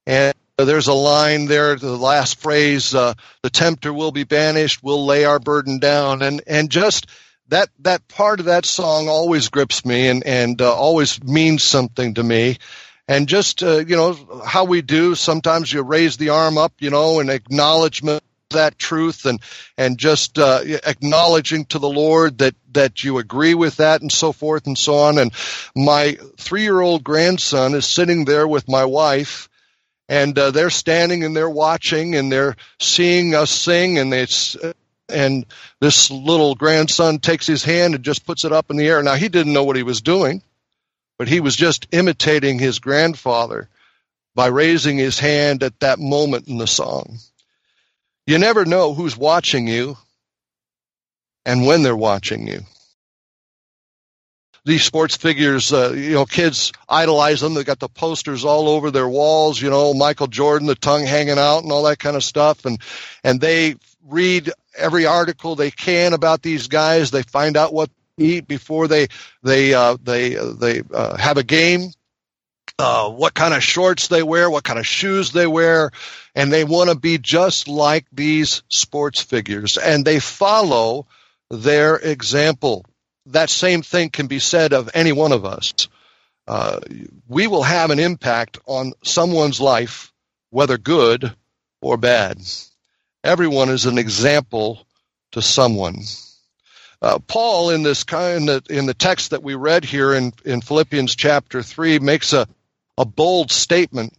E: and there's a line there, the last phrase: uh, "The tempter will be banished; we'll lay our burden down," and and just that that part of that song always grips me and and uh, always means something to me and just uh, you know how we do sometimes you raise the arm up you know in acknowledgement of that truth and and just uh, acknowledging to the lord that that you agree with that and so forth and so on. And my 3-year-old grandson is sitting there with my wife and uh, they're standing and they're watching and they're seeing us sing and it's and this little grandson takes his hand and just puts it up in the air. Now he didn't know what he was doing but he was just imitating his grandfather by raising his hand at that moment in the song. You never know who's watching you and when they're watching you. these sports figures, uh, you know, kids idolize them. They got the posters all over their walls, you know, Michael Jordan, the tongue hanging out and all that kind of stuff. And, and they read every article they can about these guys. They find out what eat before they, they, uh, they, uh, they, uh, have a game. Uh, what kind of shorts they wear, what kind of shoes they wear, and they want to be just like these sports figures. And they follow their example that same thing can be said of any one of us. Uh, we will have an impact on someone's life, whether good or bad. Everyone is an example to someone. Uh, Paul, in this kind of, in the text that we read here in, in Philippians chapter three, makes a, a bold statement.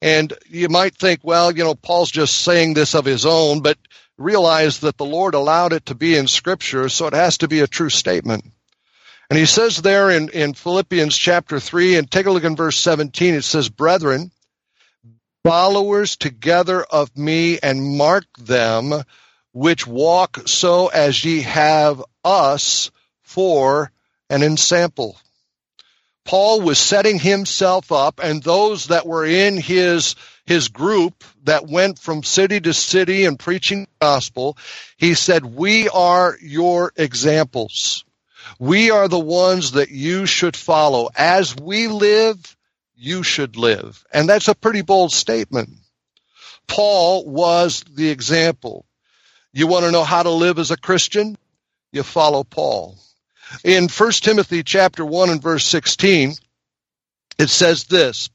E: And you might think, well, you know, Paul's just saying this of his own, but realize that the Lord allowed it to be in Scripture, so it has to be a true statement. And he says there in, in Philippians chapter 3, and take a look in verse 17, it says, Brethren, followers together of me, and mark them which walk so as ye have us for an ensample. Paul was setting himself up, and those that were in his his group that went from city to city and preaching the gospel, he said, We are your examples. We are the ones that you should follow. As we live, you should live. And that's a pretty bold statement. Paul was the example. You want to know how to live as a Christian? You follow Paul. In 1 Timothy chapter 1 and verse 16, it says this,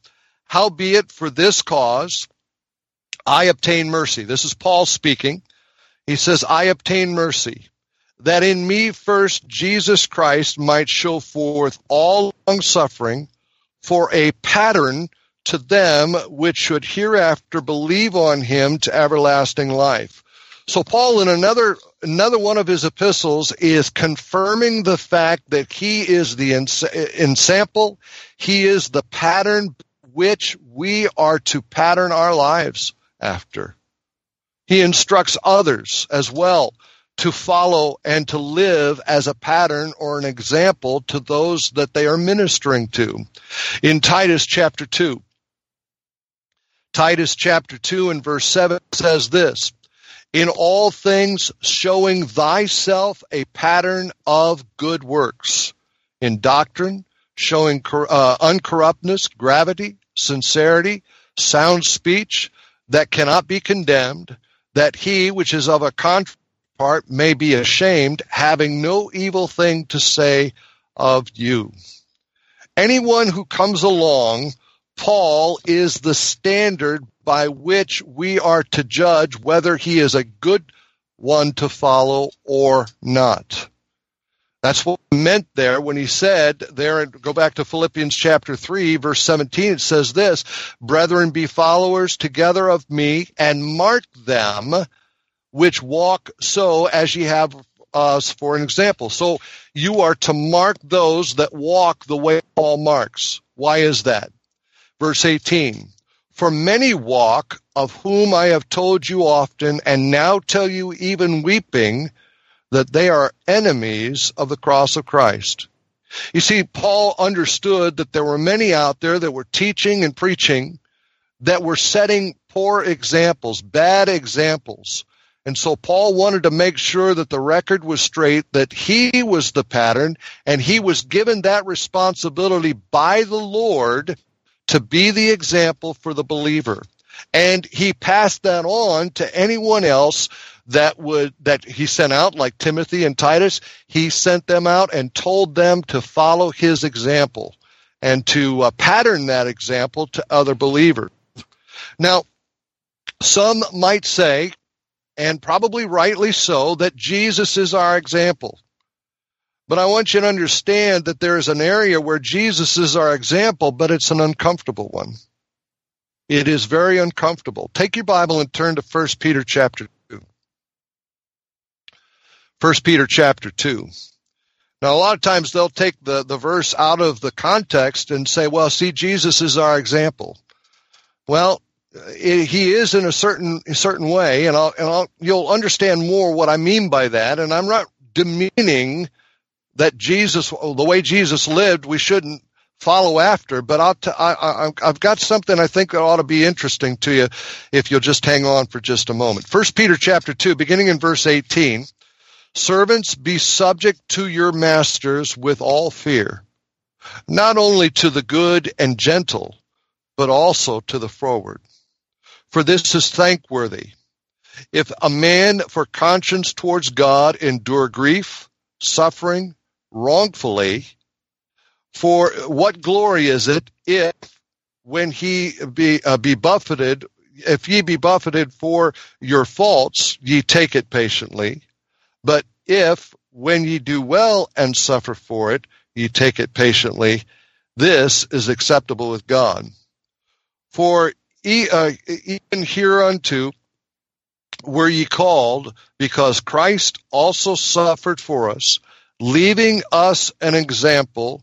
E: Howbeit for this cause I obtain mercy. This is Paul speaking. He says, I obtain mercy, that in me first Jesus Christ might show forth all long suffering for a pattern to them which should hereafter believe on him to everlasting life. So Paul in another another one of his epistles is confirming the fact that he is the ensample, he is the pattern which we are to pattern our lives after. He instructs others as well to follow and to live as a pattern or an example to those that they are ministering to. In Titus chapter 2, Titus chapter 2 and verse 7 says this In all things showing thyself a pattern of good works, in doctrine, showing uh, uncorruptness, gravity, sincerity, sound speech that cannot be condemned, that he which is of a contrary part may be ashamed, having no evil thing to say of you. Anyone who comes along, Paul is the standard by which we are to judge whether he is a good one to follow or not. That's what meant there when he said there, and go back to Philippians chapter 3, verse 17, it says this, Brethren, be followers together of me, and mark them which walk so as ye have us for an example. So you are to mark those that walk the way Paul marks. Why is that? Verse 18, For many walk, of whom I have told you often, and now tell you even weeping, that they are enemies of the cross of Christ. You see, Paul understood that there were many out there that were teaching and preaching that were setting poor examples, bad examples. And so Paul wanted to make sure that the record was straight, that he was the pattern, and he was given that responsibility by the Lord to be the example for the believer. And he passed that on to anyone else that would that he sent out like Timothy and Titus. He sent them out and told them to follow his example and to uh, pattern that example to other believers. Now some might say and probably rightly so that Jesus is our example but I want you to understand that there is an area where Jesus is our example, but it's an uncomfortable one. It is very uncomfortable. Take your Bible and turn to 1 Peter chapter 2. 1 Peter chapter 2. Now, a lot of times they'll take the, the verse out of the context and say, well, see, Jesus is our example. Well, it, he is in a certain a certain way, and, I'll, and I'll, you'll understand more what I mean by that. And I'm not demeaning that Jesus, the way Jesus lived, we shouldn't follow after. But I'll t- I, I, I've got something I think that ought to be interesting to you if you'll just hang on for just a moment. First Peter chapter 2, beginning in verse 18. Servants, be subject to your masters with all fear, not only to the good and gentle, but also to the froward. For this is thankworthy. If a man for conscience towards God endure grief, suffering, wrongfully, for what glory is it if when he be uh, be buffeted if ye be buffeted for your faults ye take it patiently. But if when ye do well and suffer for it ye take it patiently this is acceptable with god. For e, uh, even hereunto were ye called because christ also suffered for us leaving us an example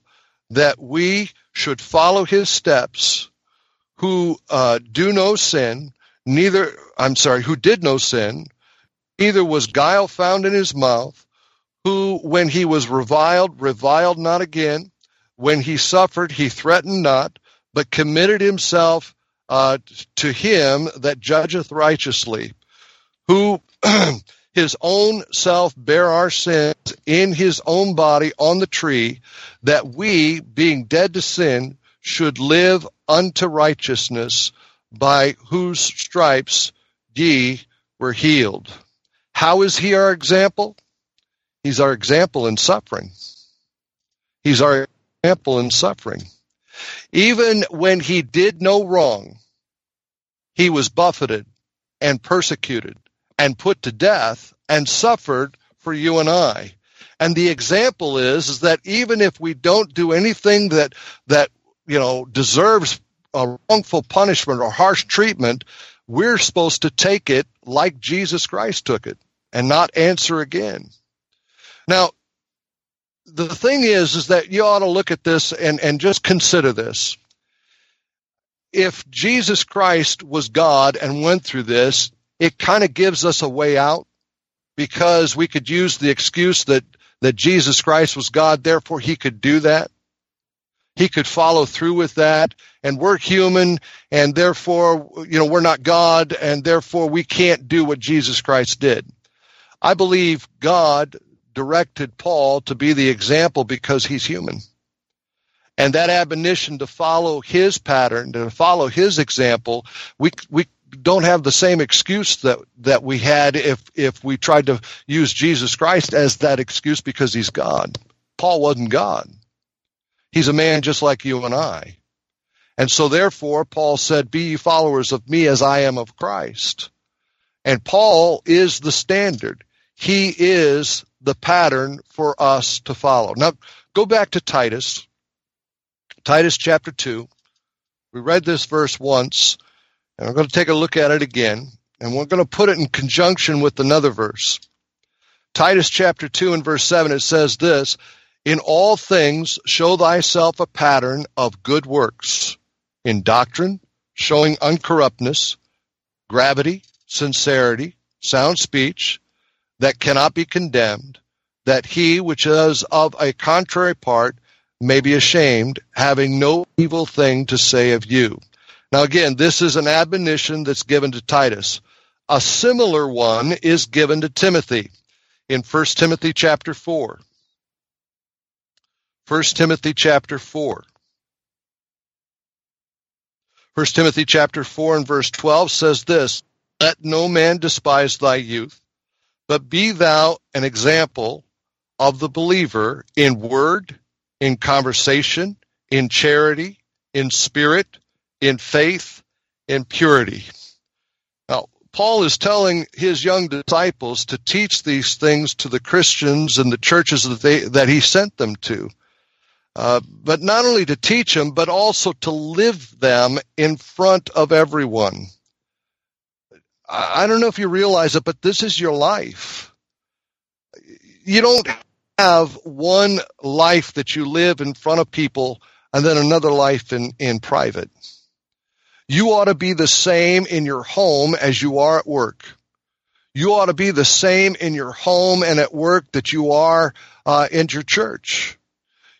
E: that we should follow his steps, who uh, do no sin, neither, I'm sorry, who did no sin, neither was guile found in his mouth, who, when he was reviled, reviled not again, when he suffered, he threatened not, but committed himself uh, to him that judgeth righteously, who his own self bear our sins in his own body on the tree, that we, being dead to sin, should live unto righteousness, by whose stripes ye were healed. How is he our example? He's our example in suffering. He's our example in suffering. Even when he did no wrong, he was buffeted and persecuted and put to death and suffered for you and I. And the example is, is that even if we don't do anything that that you know deserves a wrongful punishment or harsh treatment, we're supposed to take it like Jesus Christ took it and not answer again. Now, the thing is, is that you ought to look at this and, and just consider this. If Jesus Christ was God and went through this, it kind of gives us a way out because we could use the excuse that, that Jesus Christ was God, therefore he could do that. He could follow through with that. And we're human, and therefore, you know, we're not God, and therefore we can't do what Jesus Christ did. I believe God directed Paul to be the example because he's human. And that admonition to follow his pattern, to follow his example, we, we don't have the same excuse that that we had if if we tried to use Jesus Christ as that excuse because he's God. Paul wasn't God. He's a man just like you and I. And so therefore Paul said, "Be ye followers of me as I am of Christ." And Paul is the standard. He is the pattern for us to follow. Now go back to Titus. Titus chapter 2. We read this verse once and we're going to take a look at it again, and we're going to put it in conjunction with another verse. Titus chapter 2 and verse 7, it says this In all things show thyself a pattern of good works, in doctrine, showing uncorruptness, gravity, sincerity, sound speech, that cannot be condemned, that he which is of a contrary part may be ashamed, having no evil thing to say of you. Now, again, this is an admonition that's given to Titus. A similar one is given to Timothy in 1 Timothy chapter 4. 1 Timothy chapter 4. 1 Timothy chapter 4 and verse 12 says this Let no man despise thy youth, but be thou an example of the believer in word, in conversation, in charity, in spirit, in faith, in purity. Now, Paul is telling his young disciples to teach these things to the Christians and the churches that, they, that he sent them to. Uh, but not only to teach them, but also to live them in front of everyone. I, I don't know if you realize it, but this is your life. You don't have one life that you live in front of people and then another life in, in private. You ought to be the same in your home as you are at work. You ought to be the same in your home and at work that you are uh, in your church.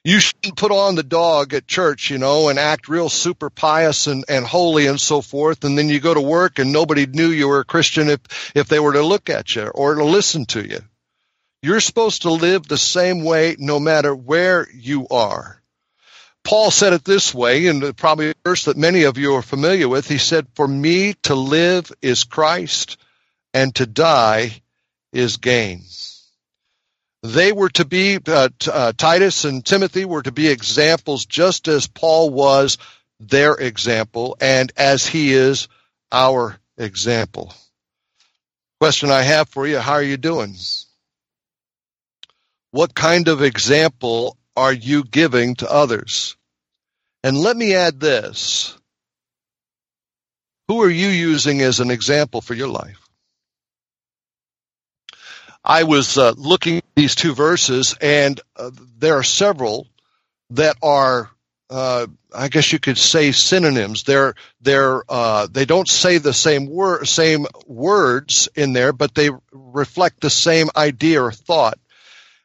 E: You shouldn't put on the dog at church, you know, and act real super pious and, and holy and so forth. And then you go to work and nobody knew you were a Christian if, if they were to look at you or to listen to you. You're supposed to live the same way no matter where you are. Paul said it this way, and probably a verse that many of you are familiar with. He said, For me to live is Christ, and to die is gain. They were to be, uh, uh, Titus and Timothy were to be examples just as Paul was their example and as he is our example. Question I have for you, how are you doing? What kind of example are you giving to others? And let me add this. Who are you using as an example for your life? I was uh, looking at these two verses, and uh, there are several that are, uh, I guess you could say, synonyms. They're they're uh, they don't say the same word, same words in there, but they reflect the same idea or thought.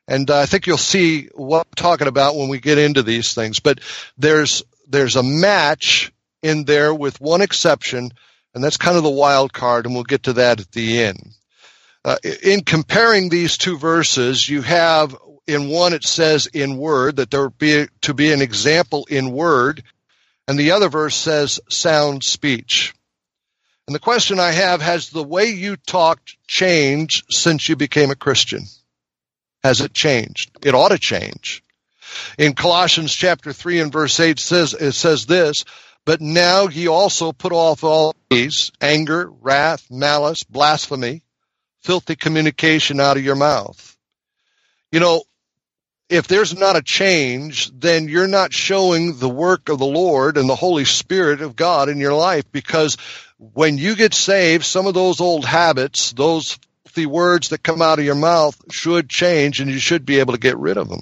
E: And I think you'll see what I'm talking about when we get into these things. But there's there's a match in there with one exception, and that's kind of the wild card, and we'll get to that at the end. Uh, in comparing these two verses, you have in one it says in word that there be to be an example in word, and the other verse says sound speech. And the question I have has the way you talked changed since you became a Christian? Has it changed? It ought to change. In Colossians chapter 3 and verse 8 says it says this, but now ye also put off all these anger, wrath, malice, blasphemy, filthy communication out of your mouth. You know, if there's not a change, then you're not showing the work of the Lord and the Holy Spirit of God in your life because when you get saved, some of those old habits, those filthy words that come out of your mouth should change and you should be able to get rid of them.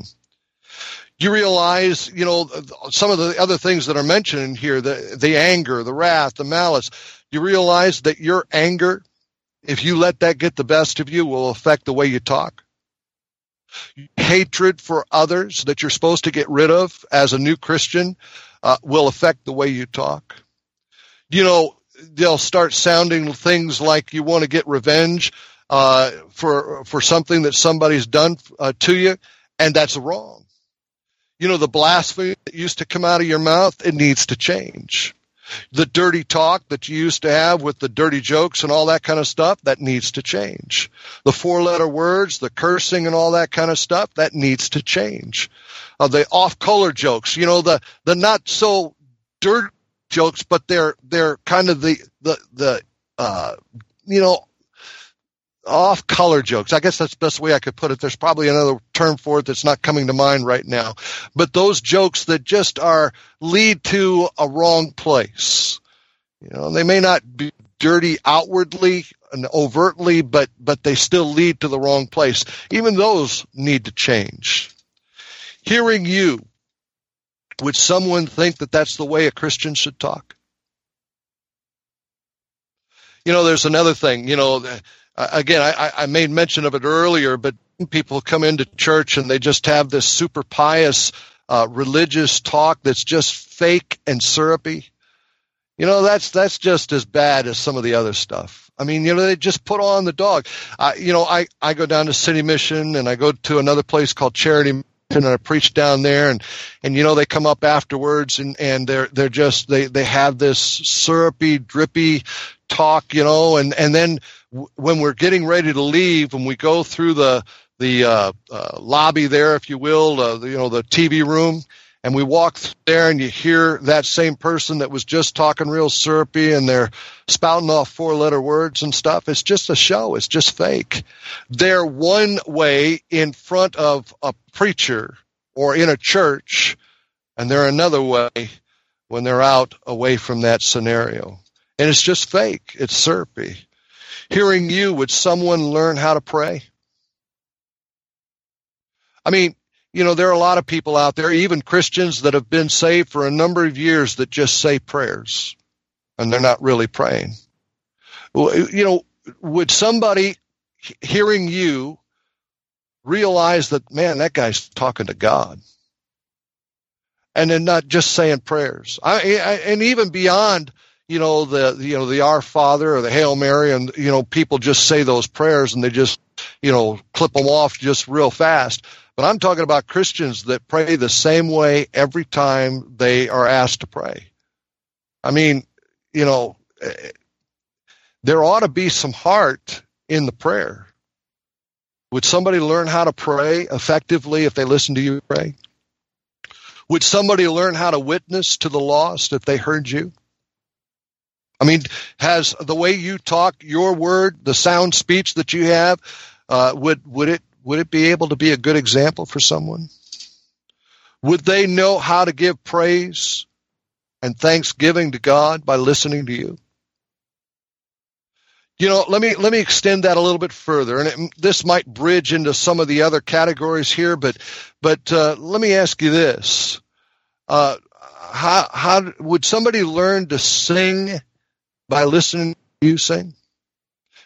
E: You realize, you know, some of the other things that are mentioned here, the, the anger, the wrath, the malice, you realize that your anger if you let that get the best of you, will affect the way you talk. Hatred for others that you're supposed to get rid of as a new Christian uh, will affect the way you talk. You know, they'll start sounding things like you want to get revenge uh, for for something that somebody's done uh, to you, and that's wrong. You know, the blasphemy that used to come out of your mouth, it needs to change the dirty talk that you used to have with the dirty jokes and all that kind of stuff, that needs to change. The four letter words, the cursing and all that kind of stuff, that needs to change. Uh, the off color jokes, you know, the, the not so dirty jokes, but they're, they're kind of the, the, the, uh, you know, off color jokes. I guess that's the best way I could put it. There's probably another term for it that's not coming to mind right now. But those jokes that just are lead to a wrong place. You know, they may not be dirty outwardly and overtly, but but they still lead to the wrong place. Even those need to change. Hearing you, would someone think that that's the way a Christian should talk? You know, there's another thing. You know, again, I, I made mention of it earlier, but people come into church and they just have this super pious uh, religious talk that's just fake and syrupy. You know, that's that's just as bad as some of the other stuff. I mean, you know, they just put on the dog. I, you know, I, I go down to City Mission and I go to another place called Charity and I preach down there and, and you know, they come up afterwards and, and they're, they're just, they, they have this syrupy, drippy talk, you know, and, and then w- when we're getting ready to leave, when we go through the the uh, uh, lobby there, if you will, uh, the, you know, the TV room, and we walk there, and you hear that same person that was just talking real syrupy, and they're spouting off four-letter words and stuff. It's just a show. It's just fake. They're one way in front of a preacher or in a church, and they're another way when they're out away from that scenario. And it's just fake. It's syrupy hearing you, would someone learn how to pray? I mean, you know, there are a lot of people out there, even Christians that have been saved for a number of years that just say prayers and they're not really praying. You know, would somebody hearing you realize that, man, that guy's talking to God. And then not just saying prayers. I, I, and even beyond, you know, the, you know, the Our Father or the Hail Mary and, you know, people just say those prayers and they just, you know, clip them off just real fast. But I'm talking about Christians that pray the same way every time they are asked to pray. I mean, you know, eh, there ought to be some heart in the prayer. Would somebody learn how to pray effectively if they listen to you pray? Would somebody learn how to witness to the lost if they heard you? I mean, has the way you talk, your word, the sound speech that you have, uh, would would it would it be able to be a good example for someone? Would they know how to give praise and thanksgiving to God by listening to you? you know let me let me extend that a little bit further and it, this might bridge into some of the other categories here but but uh, let me ask you this uh, how how would somebody learn to sing by listening to you sing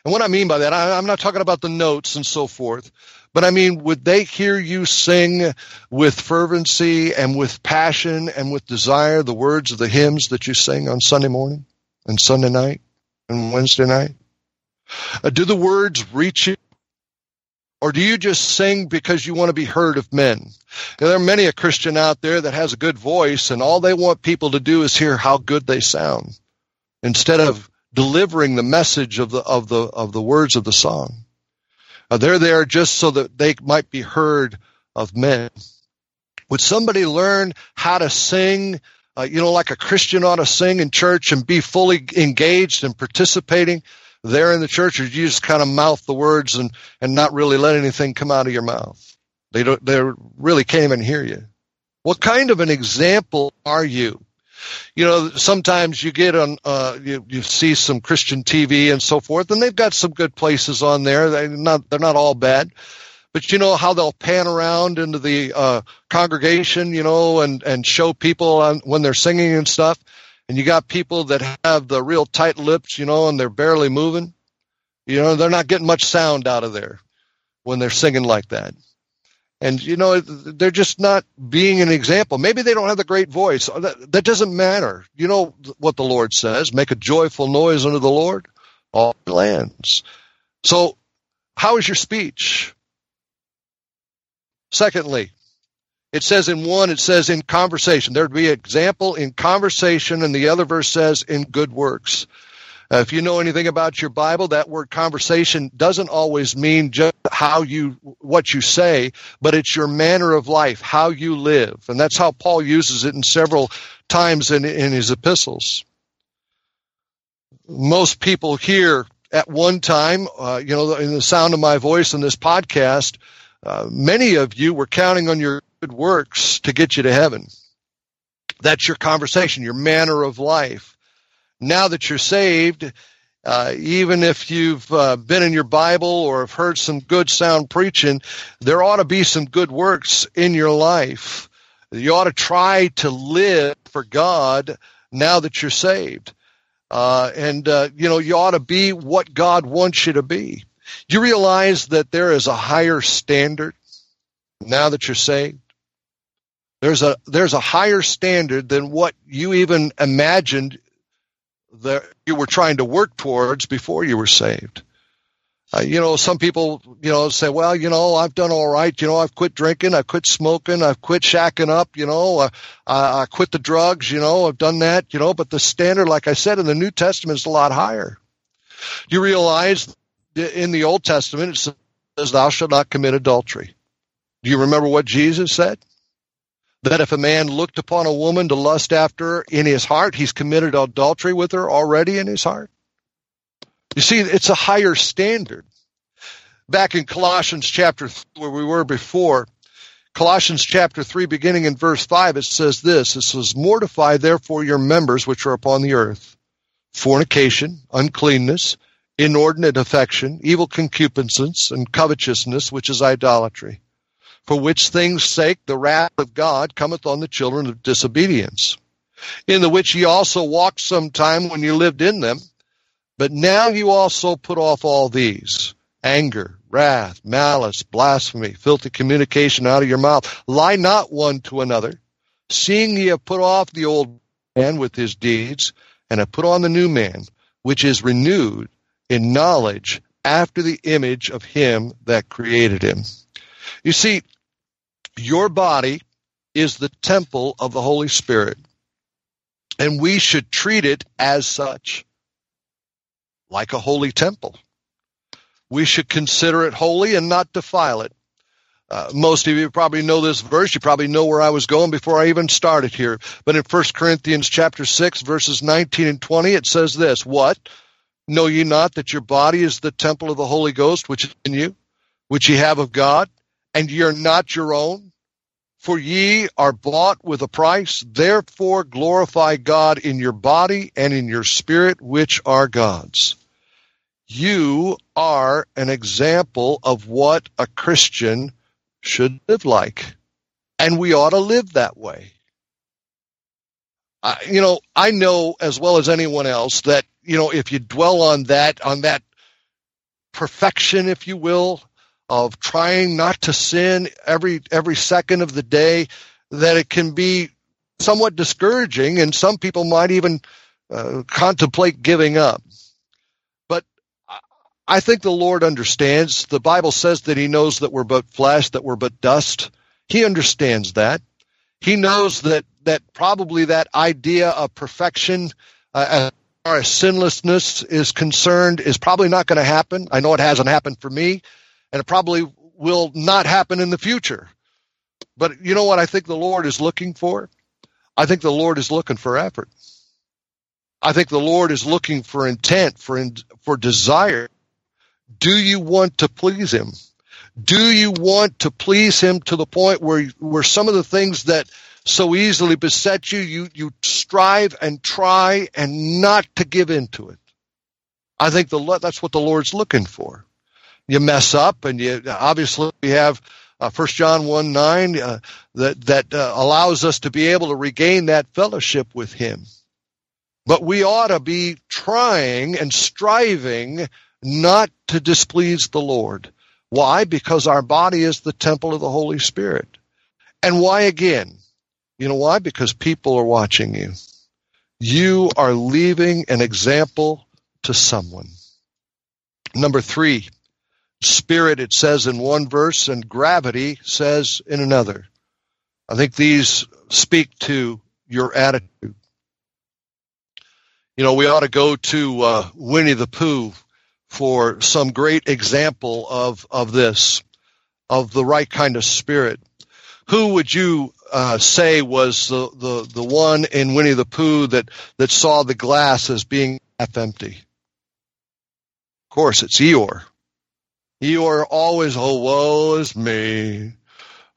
E: and what i mean by that I, i'm not talking about the notes and so forth but i mean would they hear you sing with fervency and with passion and with desire the words of the hymns that you sing on sunday morning and sunday night and wednesday night uh, do the words reach you? Or do you just sing because you want to be heard of men? there are many a Christian out there that has a good voice and all they want people to do is hear how good they sound instead of delivering the message of the, of the, of the words of the song. Uh, they're there just so that they might be heard of men. Would somebody learn how to sing, uh, you know, like a Christian ought to sing in church and be fully engaged and participating? there in the church, or you just kind of mouth the words and, and not really let anything come out of your mouth? They don't, they really can't even hear you. What kind of an example are you? You know, sometimes you get on, uh, you, you see some Christian TV and so forth, and they've got some good places on there. They're not, they're not all bad but you know how they'll pan around into the uh, congregation, you know, and and show people on, when they're singing and stuff and you got people that have the real tight lips, you know, and they're barely moving. You know, they're not getting much sound out of there when they're singing like that. And, you know, they're just not being an example. Maybe they don't have the great voice. Uh, that, that doesn't matter. You know what the Lord says make a joyful noise unto the Lord, all lands. So, how is your speech? Secondly, it says in one, it says in conversation. There'd be example in conversation, and the other verse says in good works. Uh, if you know anything about your Bible, that word conversation doesn't always mean just how you, what you say, but it's your manner of life, how you live. And that's how Paul uses it in several times in, in his epistles. Most people here at one time, uh, you know, in the sound of my voice in this podcast, uh, many of you were counting on your good works to get you to heaven. That's your conversation, your manner of life. Now that you're saved, uh, even if you've uh, been in your Bible or have heard some good sound preaching, there ought to be some good works in your life. You ought to try to live for God now that you're saved. Uh, and, uh, you know, you ought to be what God wants you to be. You realize that there is a higher standard now that you're saved? There's a there's a higher standard than what you even imagined that you were trying to work towards before you were saved. Uh, you know, some people, you know, say, well, you know, I've done all right. You know, I've quit drinking. I've quit smoking. I've quit shacking up. You know, uh, I, I quit the drugs. You know, I've done that. You know, but the standard, like I said, in the New Testament is a lot higher. You realize in the Old Testament, it says, thou shalt not commit adultery. Do you remember what Jesus said? That if a man looked upon a woman to lust after her in his heart, he's committed adultery with her already in his heart. You see, it's a higher standard. Back in Colossians chapter 3, where we were before, Colossians chapter 3, beginning in verse 5, it says this It says, Mortify therefore your members which are upon the earth fornication, uncleanness, inordinate affection, evil concupiscence, and covetousness, which is idolatry for which things sake the wrath of God cometh on the children of disobedience, in the which ye also walked some time when ye lived in them. But now you also put off all these anger, wrath, malice, blasphemy, filthy communication out of your mouth. Lie not one to another, seeing ye have put off the old man with his deeds, and have put on the new man, which is renewed in knowledge after the image of him that created him. You see, your body is the temple of the Holy Spirit, and we should treat it as such, like a holy temple. We should consider it holy and not defile it. Uh, most of you probably know this verse. You probably know where I was going before I even started here. But in 1 Corinthians chapter 6, verses 19 and 20, it says this, What? Know ye not that your body is the temple of the Holy Ghost, which is in you, which ye have of God, and ye are not your own? For ye are bought with a price. Therefore glorify God in your body and in your spirit, which are God's. You are an example of what a Christian should live like. And we ought to live that way. I, you know, I know as well as anyone else that, you know, if you dwell on that, on that perfection, if you will, of trying not to sin every, every second of the day, that it can be somewhat discouraging and some people might even uh, contemplate giving up. But I think the Lord understands. The Bible says that He knows that we're but flesh, that we're but dust. He understands that. He knows that that probably that idea of perfection, uh, as far as sinlessness is concerned, is probably not going to happen. I know it hasn't happened for me, and it probably will not happen in the future. But you know what I think the Lord is looking for? I think the Lord is looking for effort. I think the Lord is looking for intent, for for desire do you want to please him? Do you want to please him to the point where, where some of the things that so easily beset you, you, you strive and try and not to give into it? I think the, that's what the Lord's looking for. You mess up and you, obviously we have uh, 1 John 1 9 uh, that, that uh, allows us to be able to regain that fellowship with Him. But we ought to be trying and striving not to displease the Lord. Why? Because our body is the temple of the Holy Spirit. And why again? You know why? Because people are watching you. You are leaving an example to someone. Number three, spirit, it says in one verse, and gravity says in another. I think these speak to your attitude. You know, we ought to go to uh, Winnie the Pooh for some great example of, of this, of the right kind of spirit. Who would you uh, say was the, the, the one in Winnie the Pooh that, that saw the glass as being half empty? Of course, it's Eeyore. Eeyore always, oh, woe is me.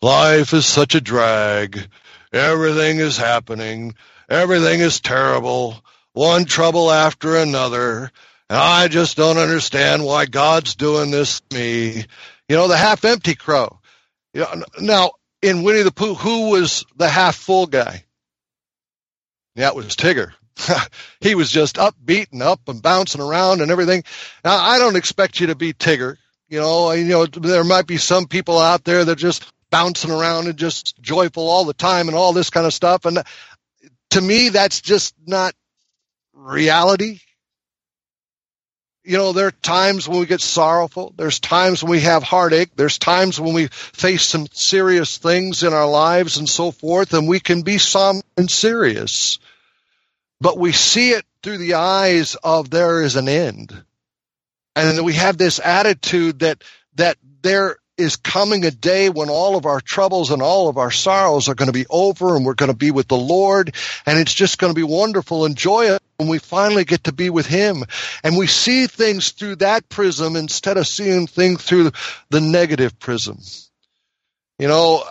E: Life is such a drag. Everything is happening. Everything is terrible. One trouble after another. And I just don't understand why God's doing this to me. You know, the half empty crow. You know, now, in Winnie the Pooh, who was the half full guy? It was Tigger. he was just upbeat and up and bouncing around and everything. Now, I don't expect you to be Tigger. You know, you know, there might be some people out there that are just bouncing around and just joyful all the time and all this kind of stuff. And to me, that's just not reality you know, there are times when we get sorrowful. There's times when we have heartache. There's times when we face some serious things in our lives and so forth, and we can be somber and serious. But we see it through the eyes of there is an end. And we have this attitude that, that there is coming a day when all of our troubles and all of our sorrows are going to be over and we're going to be with the Lord and it's just going to be wonderful and joyous when we finally get to be with Him. And we see things through that prism instead of seeing things through the negative prism. You know,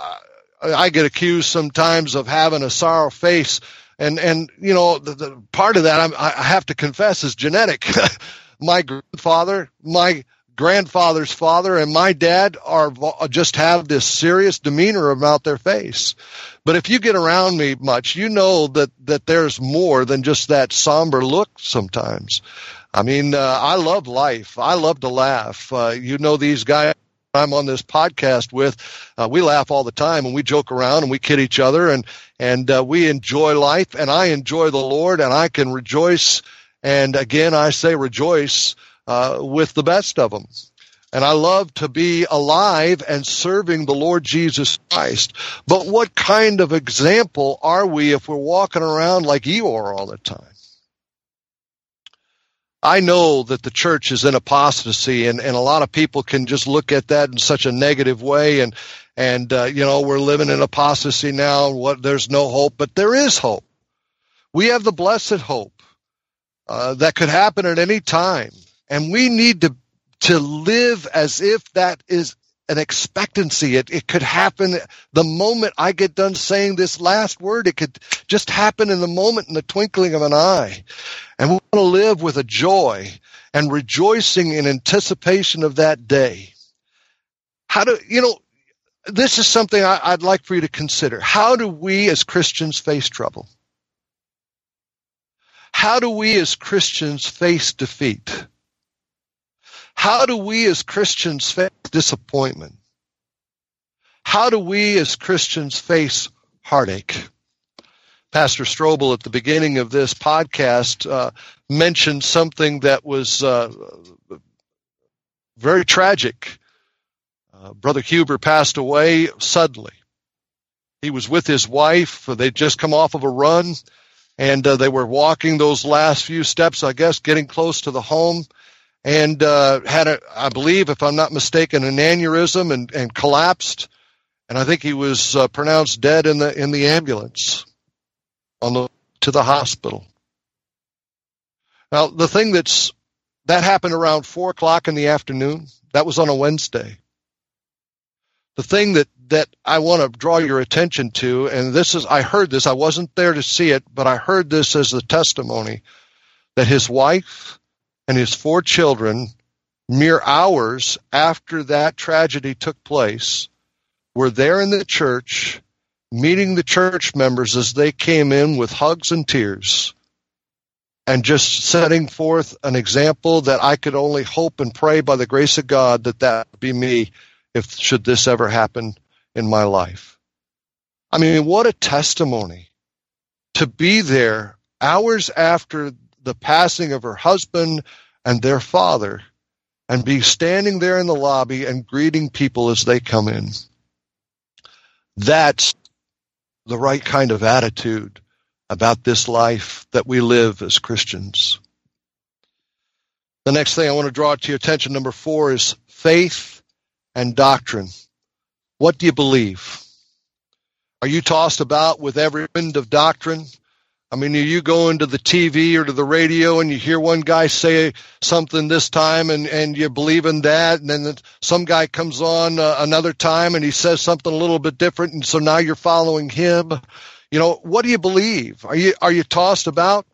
E: I get accused sometimes of having a sour face and, and, you know, the, the part of that I'm, I have to confess is genetic. my grandfather, my grandfather's father and my dad are just have this serious demeanor about their face. But if you get around me much, you know that, that there's more than just that somber look sometimes. I mean, uh, I love life. I love to laugh. Uh, you know, these guys I'm on this podcast with, uh, we laugh all the time and we joke around and we kid each other and and uh, we enjoy life and I enjoy the Lord and I can rejoice and again I say rejoice uh, with the best of them. And I love to be alive and serving the Lord Jesus Christ. But what kind of example are we if we're walking around like Eeyore all the time? I know that the church is in apostasy, and, and a lot of people can just look at that in such a negative way, and and uh, you know we're living in apostasy now. What there's no hope, but there is hope. We have the blessed hope uh, that could happen at any time, and we need to to live as if that is an expectancy. It, it could happen the moment I get done saying this last word. It could just happen in the moment, in the twinkling of an eye. And we want to live with a joy and rejoicing in anticipation of that day. How do, you know, this is something I, would like for you to consider. How do we as Christians face trouble? How do we as Christians face defeat? How do we as Christians face disappointment? How do we as Christians face heartache? Pastor Strobel at the beginning of this podcast uh, mentioned something that was uh, very tragic. Uh, Brother Huber passed away suddenly. He was with his wife. They'd just come off of a run, and uh, they were walking those last few steps, I guess, getting close to the home and uh, had a, I believe, if I'm not mistaken, an aneurysm and, and collapsed, and I think he was uh, pronounced dead in the in the ambulance on the to the hospital. Now the thing that's that happened around four o'clock in the afternoon. That was on a Wednesday. The thing that that I want to draw your attention to, and this is I heard this, I wasn't there to see it, but I heard this as a testimony that his wife and his four children, mere hours after that tragedy took place, were there in the church, meeting the church members as they came in with hugs and tears, and just setting forth an example that I could only hope and pray by the grace of God that that be me if should this ever happen in my life. I mean, what a testimony to be there hours after the passing of her husband and their father and be standing there in the lobby and greeting people as they come in. That's the right kind of attitude about this life that we live as Christians. The next thing I want to draw to your attention, number four, is faith and doctrine. What do you believe? Are you tossed about with every wind of doctrine? I mean, are you going to the TV or to the radio and you hear one guy say something this time and, and you believe in that. And then some guy comes on uh, another time and he says something a little bit different. And so now you're following him. You know, what do you believe? Are you, are you tossed about?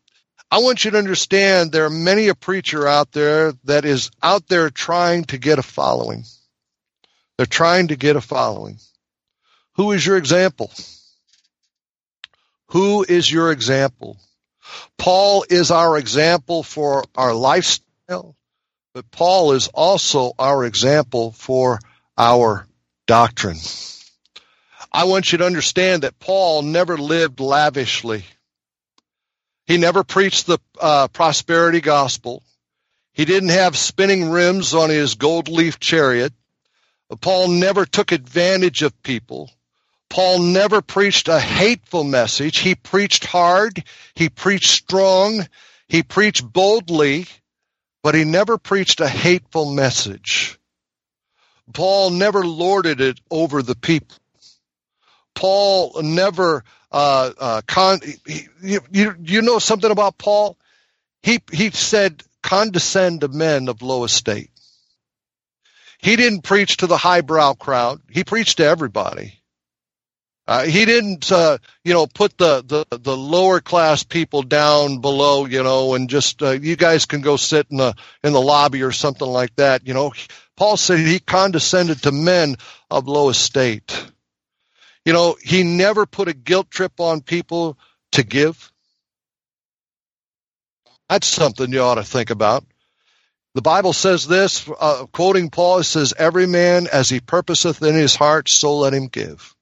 E: I want you to understand there are many a preacher out there that is out there trying to get a following. They're trying to get a following. Who is your example? Who is your example? Paul is our example for our lifestyle, but Paul is also our example for our doctrine. I want you to understand that Paul never lived lavishly. He never preached the uh, prosperity gospel. He didn't have spinning rims on his gold leaf chariot. Paul never took advantage of people. Paul never preached a hateful message. He preached hard. He preached strong. He preached boldly, but he never preached a hateful message. Paul never lorded it over the people. Paul never uh, uh, con- he, you, you, know something about Paul? He he said, "Condescend to men of low estate." He didn't preach to the highbrow crowd. He preached to everybody. Uh, he didn't, uh, you know, put the, the, the lower class people down below, you know, and just uh, you guys can go sit in the in the lobby or something like that. You know, Paul said he condescended to men of low estate. You know, he never put a guilt trip on people to give. That's something you ought to think about. The Bible says this, uh, quoting Paul, it says, Every man as he purposeth in his heart, so let him give.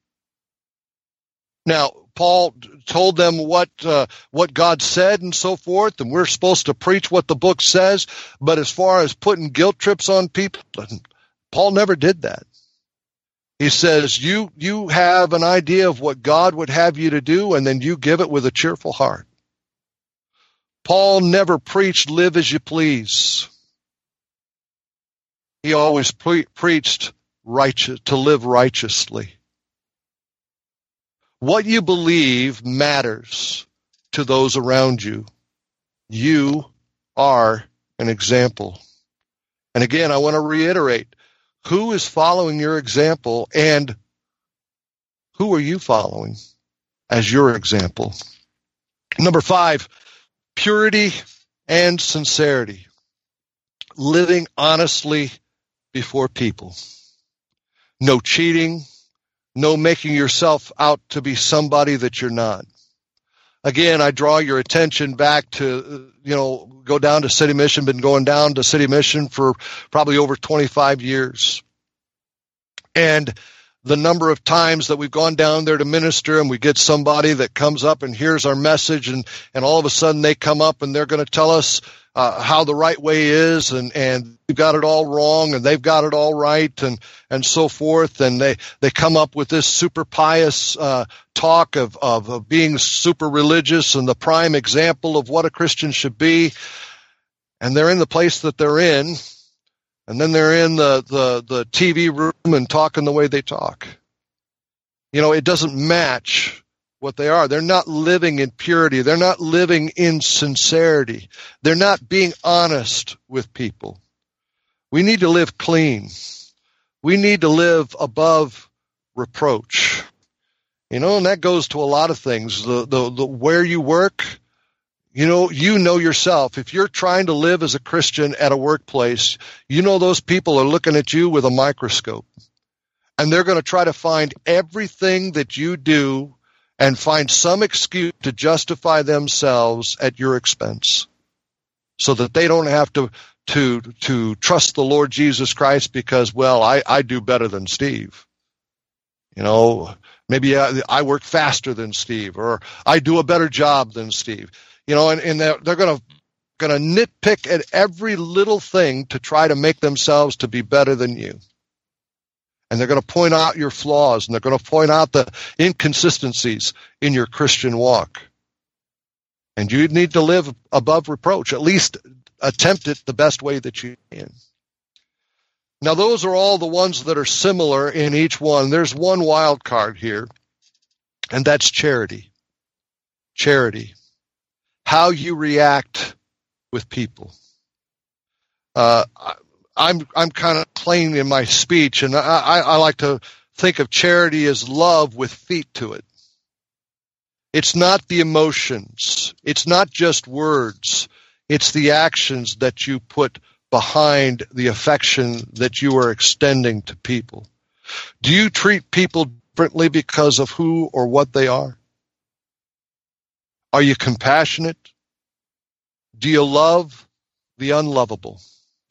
E: Now, Paul told them what uh, what God said and so forth, and we're supposed to preach what the book says. But as far as putting guilt trips on people, Paul never did that. He says you you have an idea of what God would have you to do, and then you give it with a cheerful heart. Paul never preached live as you please. He always pre- preached righteous to live righteously. What you believe matters to those around you. You are an example. And again, I want to reiterate who is following your example and who are you following as your example? Number five, purity and sincerity. Living honestly before people. No cheating, no making yourself out to be somebody that you're not. Again, I draw your attention back to, uh, you know, go down to City Mission, been going down to City Mission for probably over 25 years. And the number of times that we've gone down there to minister and we get somebody that comes up and hears our message and, and all of a sudden they come up and they're going to tell us uh, how the right way is and and we've got it all wrong and they've got it all right and and so forth. And they they come up with this super pious uh, talk of, of of being super religious and the prime example of what a Christian should be. And they're in the place that they're in and then they're in the the the TV room and talking the way they talk you know it doesn't match what they are. They're not living in purity. They're not living in sincerity. They're not being honest with people. We need to live clean. We need to live above reproach. You know, and that goes to a lot of things. The, the, the where you work, you know, you know yourself. If you're trying to live as a Christian at a workplace, you know those people are looking at you with a microscope. And they're going to try to find everything that you do and find some excuse to justify themselves at your expense so that they don't have to to to trust the Lord Jesus Christ because well I, I do better than Steve. You know, maybe I, I work faster than Steve or I do a better job than Steve. You know, and, and they're, they're gonna gonna nitpick at every little thing to try to make themselves to be better than you and they're going to point out your flaws and they're going to point out the inconsistencies in your Christian walk. And you need to live above reproach, at least attempt it the best way that you can. Now, those are all the ones that are similar in each one. There's one wild card here, and that's charity. Charity. How you react with people. Uh, I'm I'm kind of plain in my speech, and I, I like to think of charity as love with feet to it. It's not the emotions. It's not just words. It's the actions that you put behind the affection that you are extending to people. Do you treat people differently because of who or what they are? Are you compassionate? Do you love the unlovable?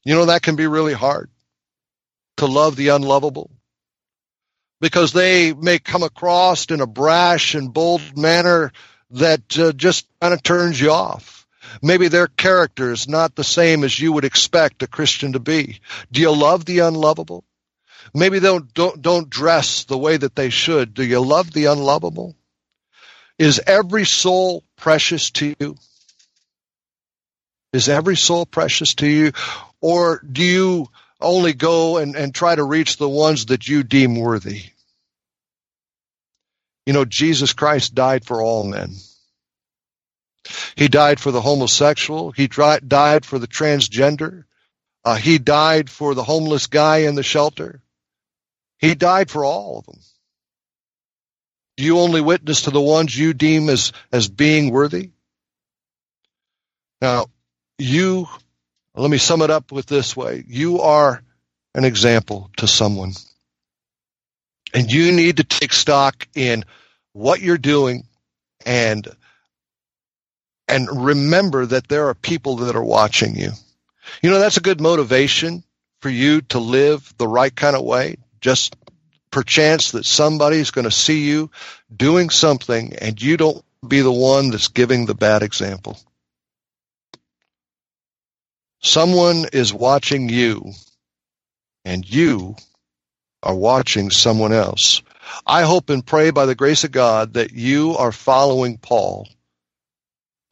E: You know, that can be really hard to love the unlovable because they may come across in a brash and bold manner that uh, just kind of turns you off. Maybe their character is not the same as you would expect a Christian to be. Do you love the unlovable? Maybe they don't, don't, don't dress the way that they should. Do you love the unlovable? Is every soul precious to you? Is every soul precious to you? Or do you only go and, and try to reach the ones that you deem worthy? You know, Jesus Christ died for all men. He died for the homosexual. He died for the transgender. Uh, he died for the homeless guy in the shelter. He died for all of them. Do you only witness to the ones you deem as, as being worthy? Now, you let me sum it up with this way. You are an example to someone. And you need to take stock in what you're doing and and remember that there are people that are watching you. You know, that's a good motivation for you to live the right kind of way. Just perchance that somebody's going to see you doing something and you don't be the one that's giving the bad example. Someone is watching you and you are watching someone else. I hope and pray by the grace of God that you are following Paul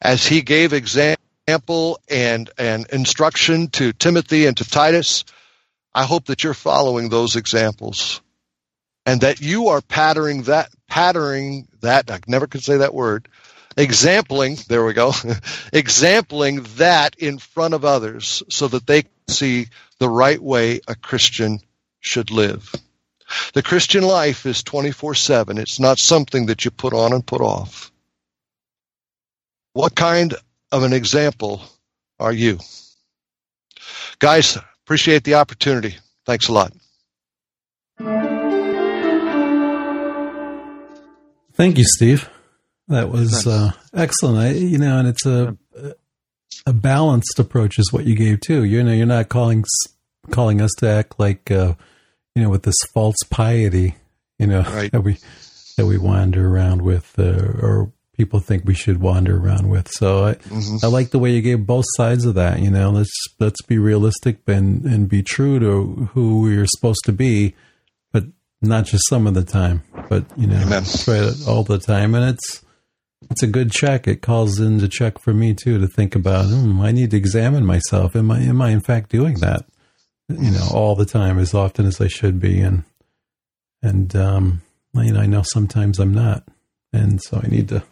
E: as he gave example and, and instruction to Timothy and to Titus. I hope that you're following those examples and that you are patterning that, patterning that, I never could say that word, exampling, there we go, exampling that in front of others so that they see the right way a Christian should live. The Christian life is 24 7. It's not something that you put on and put off. What kind of an example are you? Guys, appreciate the opportunity. Thanks a lot.
B: Thank you, Steve. That was uh, excellent. I, you know, and it's a a balanced approach is what you gave too. You know, you're not calling calling us to act like uh, you know with this false piety, you know,
E: Right.
B: that we that we wander around with, uh, or people think we should wander around with. So I I like the way you gave both sides of that. You know, let's let's be realistic and and be true to who we're supposed to be, not just some of the time, but you know,
E: Amen.
B: all the time. And it's it's a good check. It calls into check for me too to think about. Hmm, I need to examine myself. Am I am I in fact doing that? You know, all the time, as often as I should be, and and um, you know, I know sometimes I'm not, and so I need to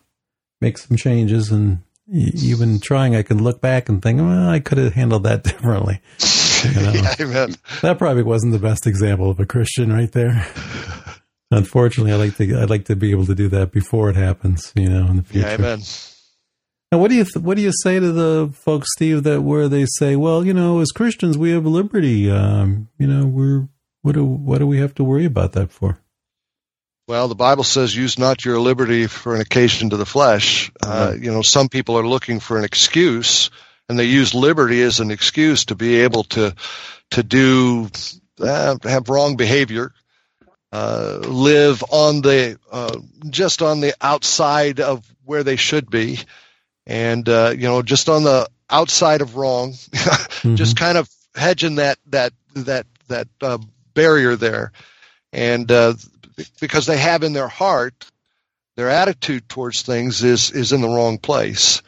B: make some changes. And even trying, I can look back and think, well, I could have handled that differently. You know?
E: Yeah, amen.
B: That probably wasn't the best example of a Christian right there. Unfortunately, I like to I like to be able to do that before it happens, you know, in the future.
E: Yeah, amen.
B: Now, what do you th- what do you say to the folks, Steve, that where they say, well, you know, as Christians we have liberty, um, you know, we're what do what do we have to worry about that for?
E: Well, the Bible says, "Use not your liberty for an occasion to the flesh." Uh, you know, some people are looking for an excuse, and they use liberty as an excuse to be able to to do uh, have wrong behavior, uh, live on the uh, just on the outside of where they should be, and uh, you know, just on the outside of wrong, just kind of hedging that that that that uh, barrier there, and uh, because they have in their heart their attitude towards things is is in the wrong place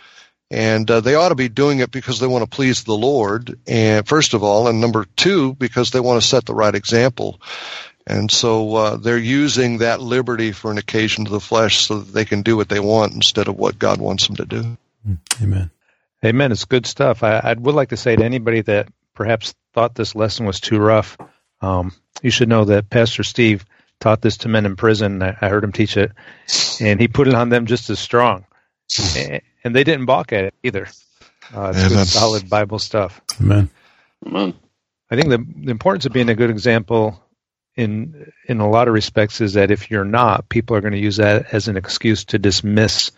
E: and uh, they ought to be doing it because they want to please the lord and first of all and number two because they want to set the right example and so uh, they're using that liberty for an occasion to the flesh so that they can do what they want instead of what god wants them to do
B: Amen.
F: Amen. It's good stuff. I, I would like to say to anybody that perhaps thought this lesson was too rough, um, you should know that Pastor Steve taught this to men in prison. I, I heard him teach it, and he put it on them just as strong, and, and they didn't balk at it either. Uh, it's
E: Amen.
F: good, solid Bible stuff.
B: Amen.
D: Amen.
F: I think the, the importance of being a good example in in a lot of respects is that if you're not, people are going to use that as an excuse to dismiss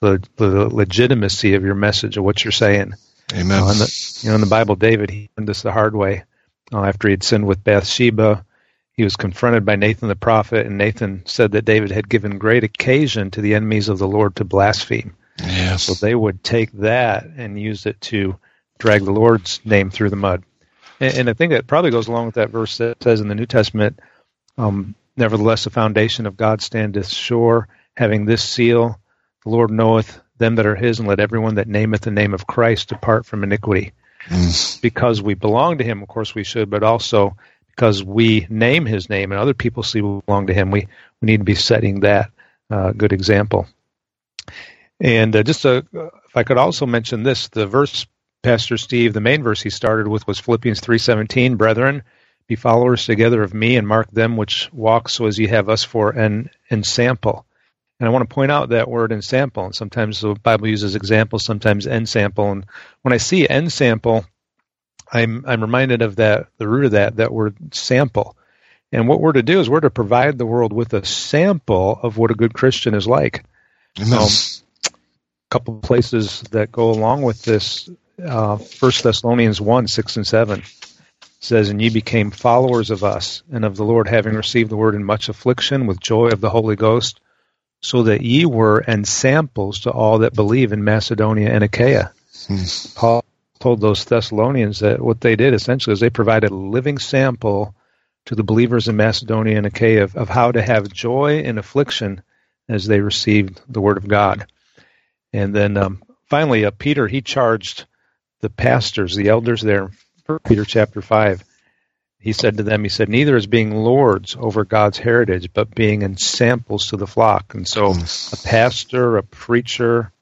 F: the, the legitimacy of your message of what you're saying.
E: amen
F: Uh, in the, you know, in the Bible, David he learned this the hard way. Uh, after he'd sinned with Bathsheba, he was confronted by Nathan the prophet, and Nathan said that David had given great occasion to the enemies of the Lord to blaspheme.
E: yes
F: So they would take that and use it to drag the Lord's name through the mud. And, and I think that probably goes along with that verse that says in the New Testament, um, Nevertheless, the foundation of God standeth sure, having this seal, the Lord knoweth them that are his, and let everyone that nameth the name of Christ depart from iniquity. Because we belong to him, of course we should, but also because we name his name and other people see we belong to him, we, we need to be setting that uh, good example. And uh, just uh if I could also mention this, the verse, Pastor Steve, the main verse he started with was Philippians three seventeen. Brethren, be followers together of me, and mark them which walk, so as ye have us for an ensample. And I want to point out that word ensample. And sometimes the Bible uses example, sometimes ensample. And when I see ensample, I'm I'm reminded of that the root of that that word sample. And what we're to do is we're to provide the world with a sample of what a good Christian is like um, couple places that go along with this uh, 1 Thessalonians 1 6 and 7 says, And ye became followers of us and of the Lord, having received the word in much affliction with joy of the Holy Ghost, so that ye were ensamples to all that believe in Macedonia and Achaia. Hmm. Paul told those Thessalonians that what they did essentially is they provided a living sample to the believers in Macedonia and Achaia of, of how to have joy in affliction as they received the word of God. And then um, finally, uh, Peter, he charged the pastors, the elders there, Peter chapter 5. He said to them, he said, neither as being lords over God's heritage, but being ensamples to the flock. And so a pastor, a preacher,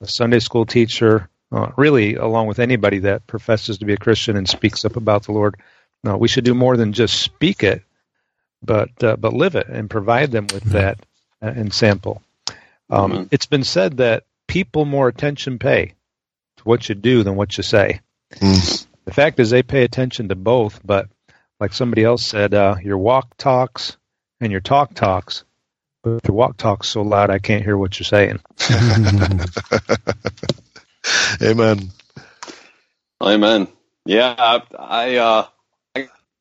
F: a Sunday school teacher, uh, really, along with anybody that professes to be a Christian and speaks up about the Lord, no, we should do more than just speak it, but uh, but live it and provide them with that uh, ensample. Um, mm-hmm. It's been said that people more attention pay to what you do than what you say. Mm. The fact is, they pay attention to both, but like somebody else said, uh, your walk talks and your talk talks, but your walk talks so loud I can't hear what you're saying.
E: Amen.
D: Amen. Yeah, I, I uh,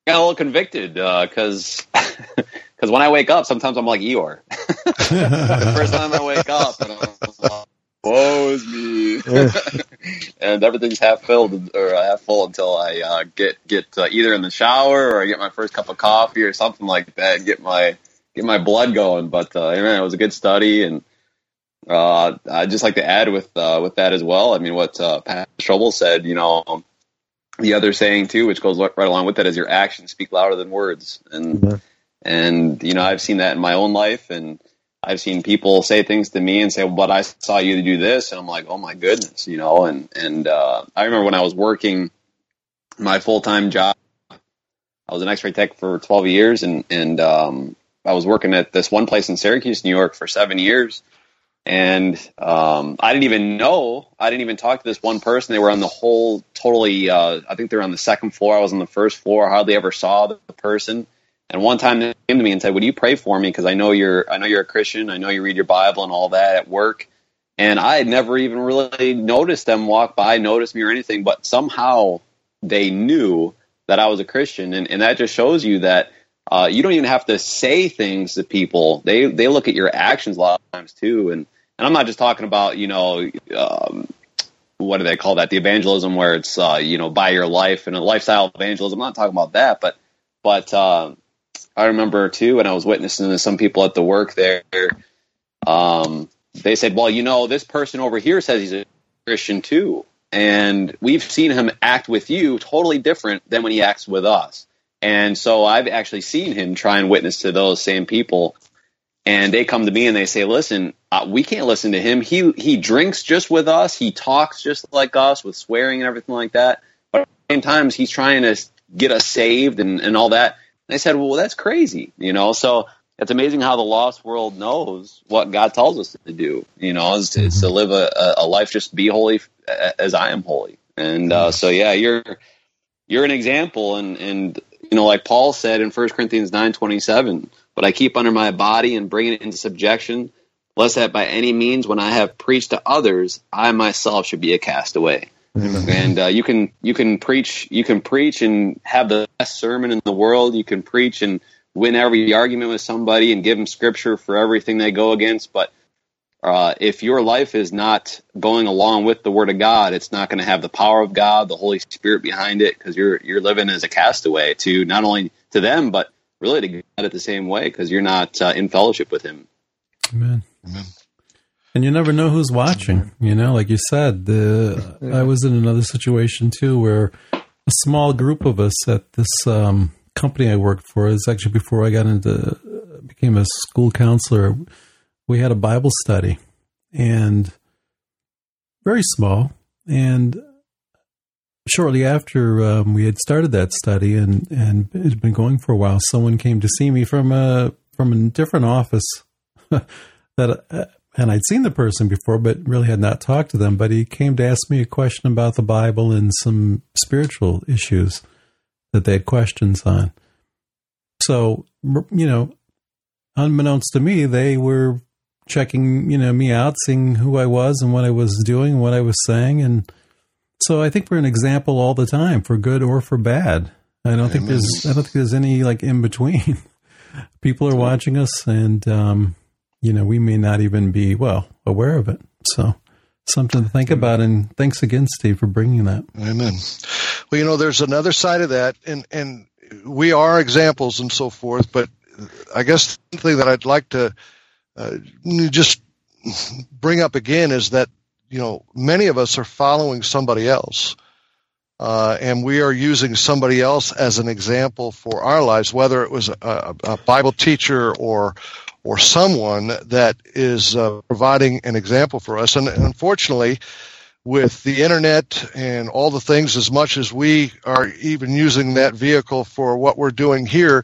D: got a little convicted because uh, because when I wake up, sometimes I'm like Eeyore. the first time I wake up, and I'm like, "Woe is me," and everything's half filled or half full until I uh, get get uh, either in the shower or I get my first cup of coffee or something like that, and get my get my blood going. But uh, man, it was a good study, and uh, I'd just like to add with uh, with that as well. I mean, what uh, Pat Strobel said, you know the other saying too, which goes right along with that, is your actions speak louder than words. And mm-hmm. and you know, I've seen that in my own life, and I've seen people say things to me and say, well, "But I saw you do this," and I'm like, "Oh my goodness," you know. And and uh, I remember when I was working my full time job, I was an X-ray tech for 12 years, and and um, I was working at this one place in Syracuse, New York, for seven years and um, I didn't even know. I didn't even talk to this one person. They were on the whole, totally. Uh, I think they were on the second floor. I was on the first floor. I hardly ever saw the person. And one time they came to me and said, "Would you pray for me? Because I know you're, I know you're a Christian. I know you read your Bible and all that at work." And I had never even really noticed them walk by, notice me or anything. But somehow they knew that I was a Christian, and, and that just shows you that uh, you don't even have to say things to people. They they look at your actions a lot of times too, and and I'm not just talking about you know um, what do they call that the evangelism where it's uh, you know by your life and a lifestyle evangelism. I'm not talking about that, but but uh, I remember too when I was witnessing to some people at the work there. Um, they said, "Well, you know, this person over here says he's a Christian too, and we've seen him act with you totally different than when he acts with us." And so I've actually seen him try and witness to those same people and they come to me and they say, "Listen, uh, we can't listen to him. He he drinks just with us. He talks just like us with swearing and everything like that. But at the same times, he's trying to get us saved and and all that." And I said, "Well, that's crazy, you know." So it's amazing how the lost world knows what God tells us to do. You know, is, mm-hmm. is to live a, a life just be holy as I am holy. And uh, so, yeah, you're you're an example, and and you know, like Paul said in First Corinthians nine twenty seven but I keep under my body and bring it into subjection, lest that by any means, when I have preached to others, I myself should be a castaway. Amen. And uh, you can you can preach you can preach and have the best sermon in the world. You can preach and win every argument with somebody and give them scripture for everything they go against. But uh, if your life is not going along with the Word of God, it's not going to have the power of God, the Holy Spirit behind it, because you're you're living as a castaway to not only to them but really to God it the same way because you're not uh, in fellowship with Him.
B: Amen. Amen. And you never know who's watching. You know, like you said, the I was in another situation too where a small group of us at this um, company I worked for is actually before I got into became a school counselor. We had a Bible study and very small, and shortly after um, we had started that study and and it had been going for a while, someone came to see me from a from a different office that. Uh, and I'd seen the person before, but really had not talked to them. But he came to ask me a question about the Bible and some spiritual issues that they had questions on. So, you know, unbeknownst to me, they were checking, you know, me out, seeing who I was and what I was doing, what I was saying, and So I think we're an example all the time for good or for bad. I don't think there's I don't think there's any like in between. People are watching us, and um, you know we may not even be well aware of it. So something to think about. And thanks again, Steve, for bringing that.
E: Amen. Well, you know, there's another side of that, and and we are examples and so forth. But I guess the thing that I'd like to uh, just bring up again is that you know many of us are following somebody else. Uh, and we are using somebody else as an example for our lives, whether it was a, a Bible teacher or or someone that is uh, providing an example for us. And unfortunately, with the internet and all the things, as much as we are even using that vehicle for what we're doing here,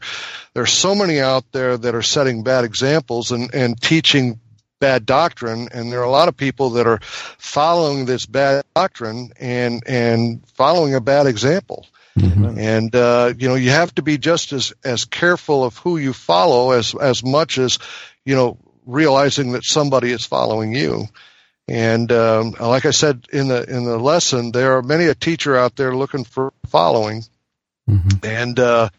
E: there's so many out there that are setting bad examples and, and teaching bad doctrine. And there are a lot of people that are following this bad doctrine and, and following a bad example. Mm-hmm. And uh, you know, you have to be just as as careful of who you follow as as much as you know realizing that somebody is following you. And um, like I said in the in the lesson, there are many a teacher out there looking for following, mm-hmm. and uh,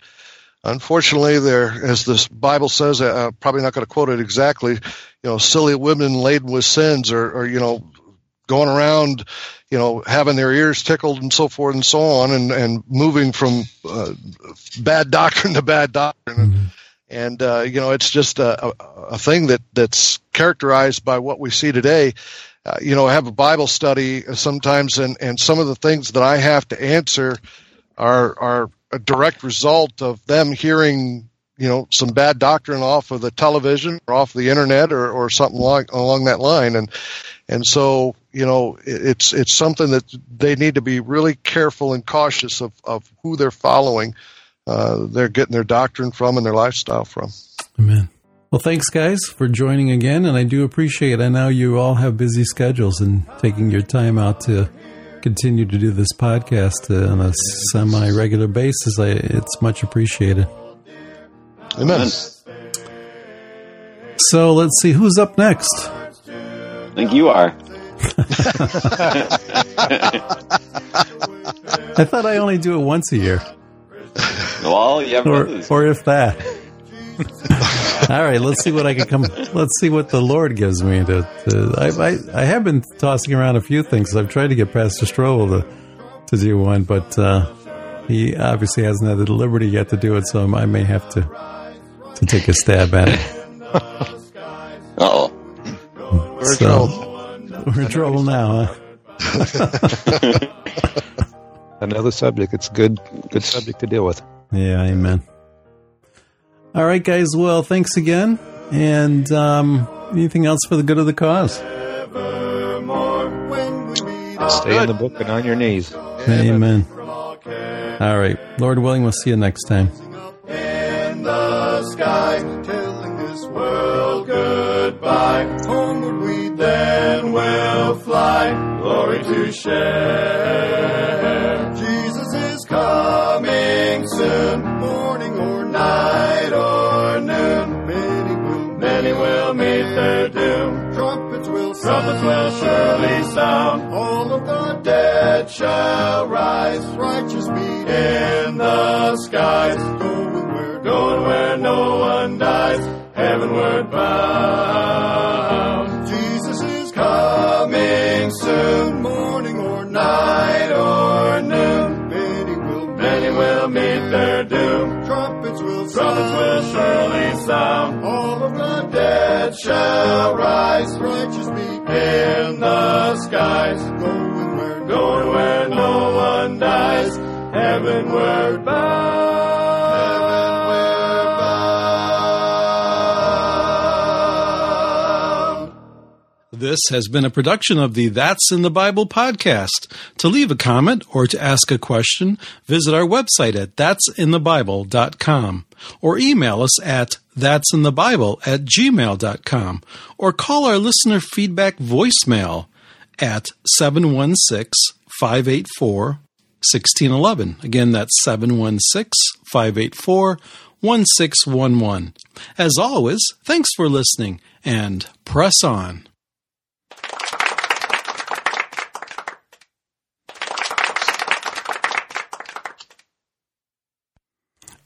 E: unfortunately, there, as the Bible says, uh, probably not going to quote it exactly. You know, silly women laden with sins, or, or you know, going around, you know, having their ears tickled and so forth and so on, and and moving from uh, bad doctrine to bad doctrine. Mm-hmm. And uh, you know, it's just a, a, a, thing that that's characterized by what we see today. Uh, you know, I have a Bible study sometimes, and and some of the things that I have to answer are are a direct result of them hearing you know some bad doctrine off of the television or off the internet or, or something like along that line. And and so you know it's it's something that they need to be really careful and cautious of, of who they're following uh, they're getting their doctrine from and their lifestyle from.
B: Amen. Well thanks guys for joining again and i do appreciate it. i know you all have busy schedules and taking your time out to continue to do this podcast on a semi-regular basis. I, it's much appreciated
E: amen
B: so let's see who's up next
D: I think you are.
B: I thought I only do it once a year.
D: Well, you have
B: or, or if that. All right, let's see what I can come. Let's see what the Lord gives me. To, to I, I, I have been tossing around a few things. I've tried to get Pastor Strobel to to do one, but uh, he obviously hasn't had the liberty yet to do it. So I may have to to take a stab at it.
D: oh.
E: We're so, in trouble.
B: We're in trouble now,
F: huh? Another subject. It's good good subject to deal with.
B: Yeah, amen. All right, guys. Well, thanks again. And um, anything else for the good of the cause?
F: Stay in the book and on your knees.
B: Amen. All right. Lord willing, we'll see you next time.
C: Sky, telling this world goodbye. Homeward we then will fly, glory to share. Jesus is coming soon, morning or night or noon. Many will, many will meet their doom. Trumpets will sound, trumpets will surely sound. All of the dead shall rise, righteous be in the skies. Where, no one dies, heavenward bound. Jesus is coming soon, morning or night or noon. Many will, many will meet their doom. Trumpets will trumpets will surely sound. All of the dead shall rise, righteous be in the skies. Going where, going where no one dies, heavenward bound.
B: This has been a production of the That's in the Bible podcast. To leave a comment or to ask a question, visit our website at that'sinthebible.com or email us at that'sinthebible at gmail.com or call our listener feedback voicemail at 716 584 1611. Again, that's 716 584 1611. As always, thanks for listening and press on.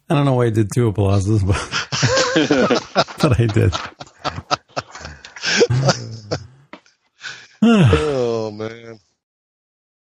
B: I don't know why I did two applauses, but, but I did. oh man.